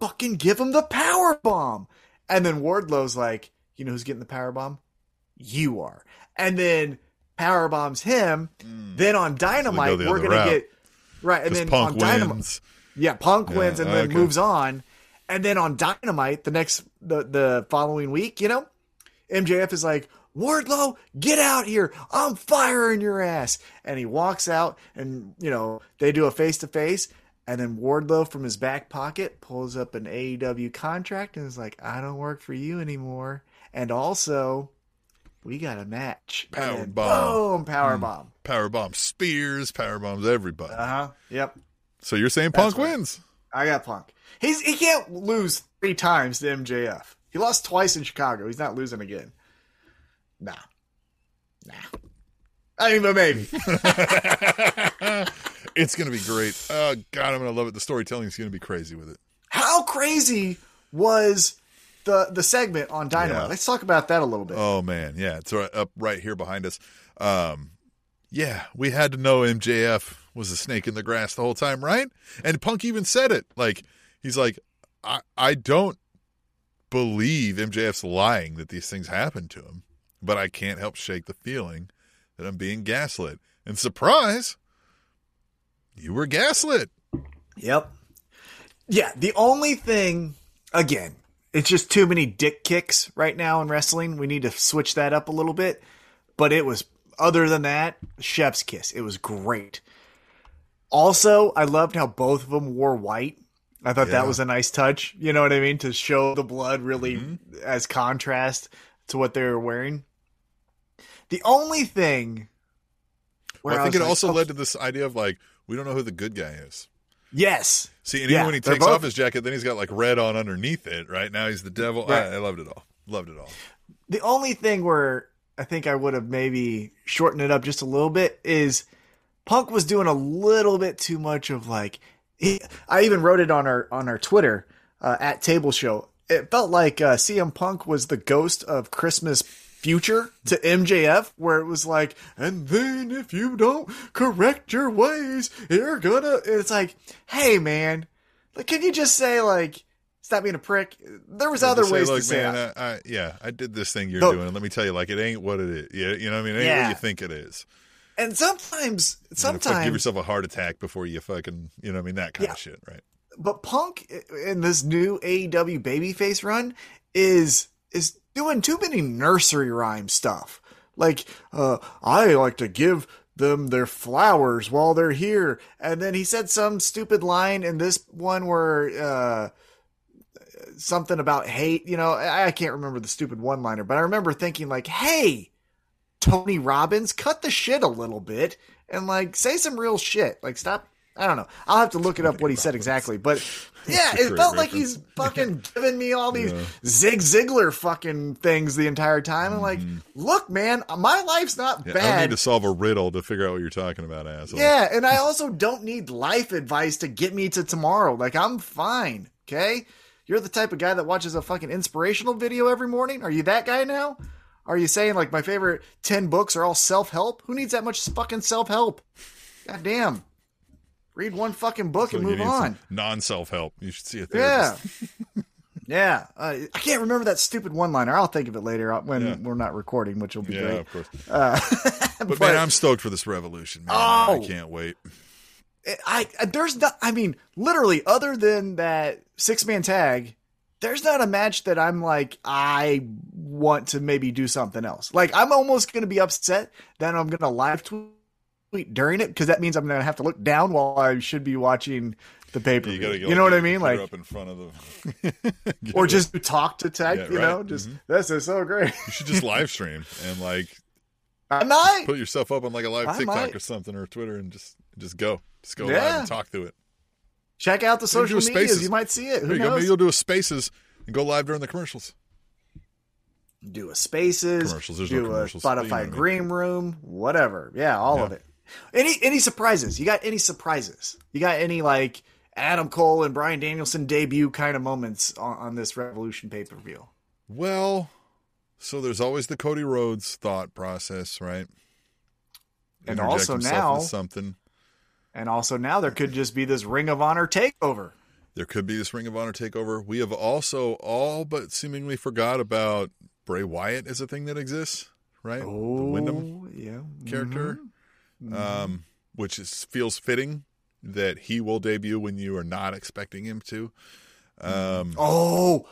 fucking give him the power bomb. And then Wardlow's like, you know who's getting the power bomb? You are. And then power bombs him. Mm. Then on Dynamite, we're other gonna route. get right, And then Punk on Dynamite, wins. yeah, Punk Yeah, wins and then okay. moves on. And then on Dynamite, the next the the following week, you know, MJF is like, Wardlow, get out here. I'm firing your ass. And he walks out and, you know, they do a face to face. And then Wardlow from his back pocket pulls up an AEW contract and is like, I don't work for you anymore. And also, we got a match. Power bomb. Boom, power bomb. Power bomb Spears, power bombs everybody. Uh huh. Yep. so you're saying Punk right. wins? I got Punk. He's he can't lose three times to MJF. He lost twice in Chicago. He's not losing again. Nah. Nah. I mean, but maybe. it's gonna be great. Oh God, I'm gonna love it. The storytelling's gonna be crazy with it. How crazy was the the segment on Dynamite? Yeah. Let's talk about that a little bit. Oh man, yeah, it's right up right here behind us. Um, yeah, we had to know MJF was a snake in the grass the whole time, right? And Punk even said it. Like he's like, I I don't believe MJF's lying that these things happened to him, but I can't help shake the feeling that I'm being gaslit. And surprise, you were gaslit. Yep. Yeah, the only thing again, it's just too many dick kicks right now in wrestling. We need to switch that up a little bit. But it was other than that, chef's kiss. It was great. Also, I loved how both of them wore white. I thought Yeah. that was a nice touch. You know what I mean? To show the blood really mm-hmm. as contrast to what they were wearing. The only thing Well, I think was it like, also oh, led to this idea of like we don't know who the good guy is. Yes. See, and Yeah, even when he takes both- off his jacket, then he's got like red on underneath it. Right now, he's the devil. Right. I, I loved it all. Loved it all. The only thing where I think I would have maybe shortened it up just a little bit is Punk was doing a little bit too much of like he, I even wrote it on our on our Twitter uh, at Table Show. It felt like uh, CM Punk was the ghost of Christmas future to MJF, where it was like, and then if you don't correct your ways, you're gonna. It's like, hey man, like, can you just say like, stop being a prick? There was other say, ways "Look, to say man. I, I, yeah, I did this thing you're No. doing. Let me tell you, like, it ain't what it is. Yeah, you know what I mean? It ain't Yeah. what you think it is. And sometimes, You know, sometimes, give yourself a heart attack before you fucking, you know what I mean? That kind Yeah. of shit, right? but Punk in this new AEW babyface run is is doing too many nursery rhyme stuff. Like, uh, I like to give them their flowers while they're here, and then he said some stupid line in this one where uh, something about hate. You know, I, I can't remember the stupid one liner, but I remember thinking like, "Hey, Tony Robbins, cut the shit a little bit and like say some real shit. Like, stop." I don't know. I'll have to look it up what he said exactly, but yeah, it felt like he's fucking giving me all these Yeah. Zig Ziglar fucking things the entire time. I'm like, look, man, my life's not Mm-hmm. Yeah, I don't need to solve a riddle to figure out what you're talking about, asshole. Yeah, and I also don't need life advice to get me to tomorrow. Like I'm fine, okay? You're the type of guy that watches a fucking inspirational video every morning? Are you that guy now? Are you saying like my favorite 10 books are all self-help? Who needs that much fucking self-help? God damn. Read one fucking book So and move on. Non-self help. You should see a Yeah. therapist. Yeah. Uh, I can't remember that stupid one-liner. I'll think of it later when Yeah. we're not recording, which will be Yeah, great. of course. Uh, But, man, I'm stoked for this revolution, man. Oh. I can't wait. I, I there's not I mean literally other than that six man tag there's not a match that I'm like I want to maybe do something else like I'm almost going to be upset that I'm going to live tweet during it because that means I'm going to have to look down while I should be watching the paper You you, you know what I mean like up in front of the. Or just talk to tag Yeah, you right. know just Mhm. this is so great You should just live stream and like I might put yourself up on like a live I TikTok might. or something or Twitter and just just go, just go Yeah. live and talk to it. check out the social medias Spaces. you might see it who There you go. knows Maybe you'll do a Spaces and go live during the commercials. do a spaces, Commercials, there's do no commercials, a but you know Spotify what I mean. green room, whatever. Yeah, all of it. Any any surprises? You got any surprises? You got any like Adam Cole and Bryan Danielson debut kind of moments on, on this Revolution pay per view? Well, so there's always the Cody Rhodes thought process, right? And Interject also now- something. And also now there could just be this Ring of Honor takeover. There could be this Ring of Honor takeover. We have also all but seemingly forgot about Bray Wyatt as a thing that exists, right? the Windham Oh, yeah. character, Mm-hmm. Um, which is, feels fitting that he will debut when you are not expecting him to. Um, Oh,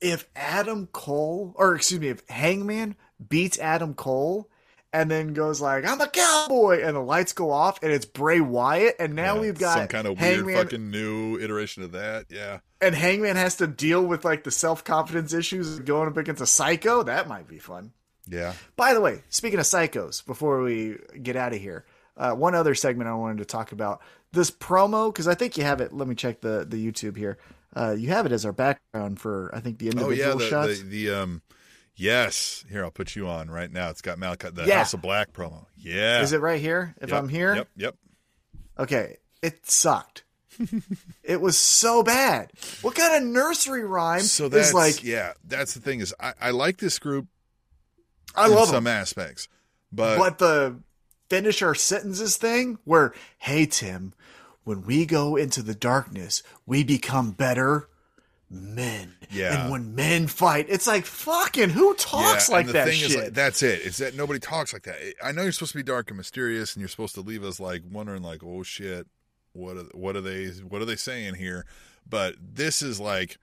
if Adam Cole, or excuse me, if Hangman beats Adam Cole and then goes like, "I'm a cowboy," and the lights go off, and it's Bray Wyatt, and now yeah, we've got some kind of weird fucking new iteration of that. Yeah. and Hangman has to deal with like the self confidence issues going up against a psycho. That might be fun. Yeah. By the way, speaking of psychos, before we get out of here, uh, one other segment I wanted to talk about this promo because I think you have it. Let me check the the YouTube here. Uh, you have it as our background for I think the Oh individual yeah, the, shots. the the um yes. Here I'll put you on right now. It's got Malakai the Yeah. House of Black promo. Yeah. Is it right here? If Yep, I'm here, Yep, yep. okay, it sucked. it was so bad. What kind of nursery rhyme So that's is like? yeah, that's the thing is I, I like this group I in love some them, aspects. But, but the finish our sentences thing, where hey Tim, when we go into the darkness, we become better men. Yeah. and when men fight, it's like fucking who talks yeah, like and the that thing shit. is like that's it. Is that nobody talks like that. I know you're supposed to be dark and mysterious and you're supposed to leave us like wondering like, "Oh shit, what are, what are they what are they saying here?" But this is like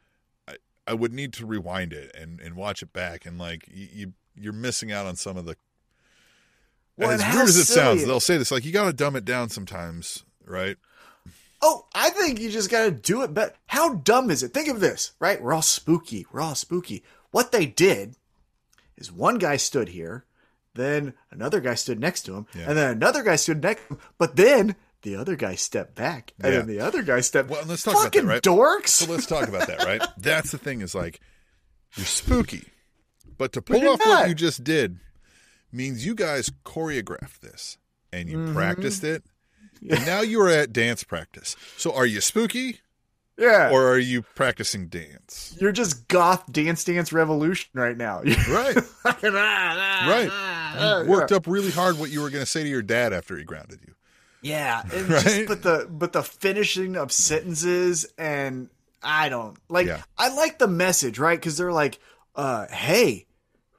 I, I would need to rewind it and and watch it back and like you, you you're missing out on some of the Well, as weird as it silly sounds, they'll say this like you got to dumb it down sometimes, right? Oh, I think you just gotta do it. But how dumb is it? Think of this, right? We're all spooky. We're all spooky. What they did is one guy stood here, then another guy stood next to him, Yeah. and then another guy stood next to him. But then the other guy stepped back, and Yeah. then the other guy stepped. Well, let's talk about that, right? dorks. So let's talk about that, right? That's the thing is like you're spooky. But to pull off not. what you just did means you guys choreographed this and Mm-hmm. you practiced it. And now you are at dance practice. So are you spooky yeah. or are you practicing dance? you're just goth dance dance revolution right now. Right. right. You worked up really hard what you were going to say to your dad after he grounded you. Yeah, and Right? just but the but the finishing of sentences and I don't like. Yeah. I like the message, right? Because they're like, uh, "Hey,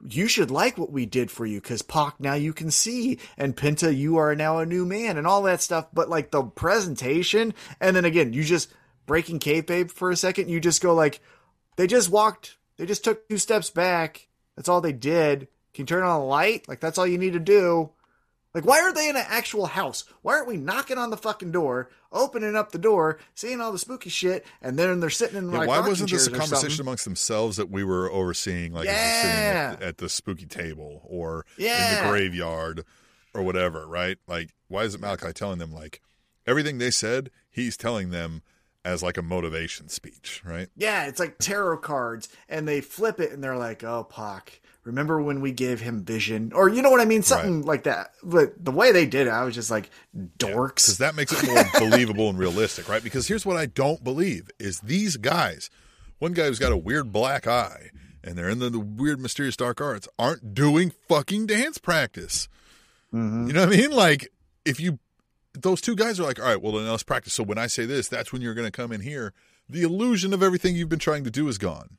you should like what we did for you, because Pac now you can see, and Penta, you are now a new man, and all that stuff." But like the presentation, and then again, you just breaking kayfabe for a second. You just go like, they just walked, they just took two steps back. That's all they did. Can you turn on a light? Like that's all you need to do. Like, why are they in an actual house? Why aren't we knocking on the fucking door, opening up the door, seeing all the spooky shit, and then they're sitting in Yeah, like why wasn't this a conversation amongst themselves that we were overseeing, like we're sitting at, at the spooky table or in the graveyard or whatever, right? Like, why isn't Malakai telling them like everything they said? He's telling them as like a motivation speech, right? Yeah, it's like tarot cards, and they flip it, and they're like, "Oh, Pac, remember when we gave him vision?" Or you know what I mean, something like that. But the way they did it, I was just like, "Dorks." Because that makes it more believable and realistic, right? Because here's what I don't believe is these guys, one guy who's got a weird black eye and they're in the, the weird mysterious dark arts, aren't doing fucking dance practice. Mm-hmm. You know what I mean? Like if you those two guys are like, all right, well then let's practice. So when I say this, that's when you're gonna come in here. The illusion of everything you've been trying to do is gone.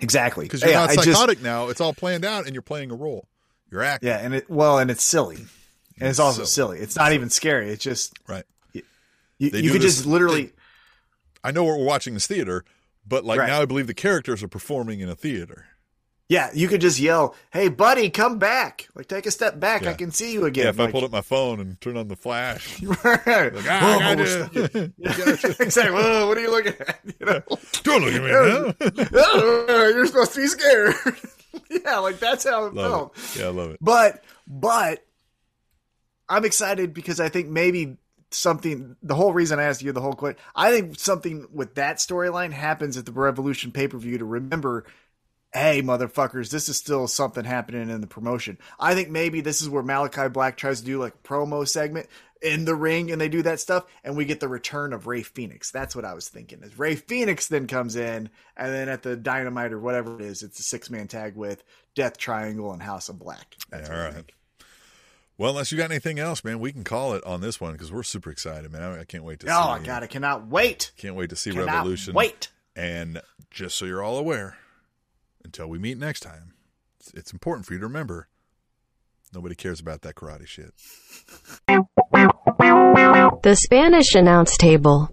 Exactly. Because you're Yeah, not I just- psychotic now. It's all planned out and you're playing a role. You're acting. yeah, and it well, and it's silly, and it's It's also silly. silly. It's not even scary. It's just Right. you, you could this- just literally. I know we're watching this theater, but like Right. now I believe the characters are performing in a theater. Yeah, you could just yell, "Hey, buddy, come back! Like, take a step back. Yeah. I can see you again." Yeah, if I pulled up my phone and turned on the flash, Right. like, ah, I got you. exactly. Whoa, what are you looking at? You know, Don't look at me. Oh, you're supposed to be scared. yeah, like that's how it felt. it. Yeah, I love it. But but I'm excited because I think maybe something. The whole reason I asked you the whole question, I think something with that storyline happens at the Revolution pay per view to remember. Hey, motherfuckers, this is still something happening in the promotion. I think maybe this is where Malakai Black tries to do like promo segment in the ring and they do that stuff and we get the return of Rey Fenix. That's what I was thinking. Is Rey Fenix then comes in and then at the Dynamite or whatever it is, it's a six man tag with Death Triangle and House of Black. That's Yeah, all right. Well, unless you got anything else, man, we can call it on this one because we're super excited, man. I, can't wait to oh, see. Oh god, I cannot wait. Can't wait to see Cannot Revolution. wait. And just so you're all aware, until we meet next time, it's, it's important for you to remember nobody cares about that karate shit. The Spanish announce table.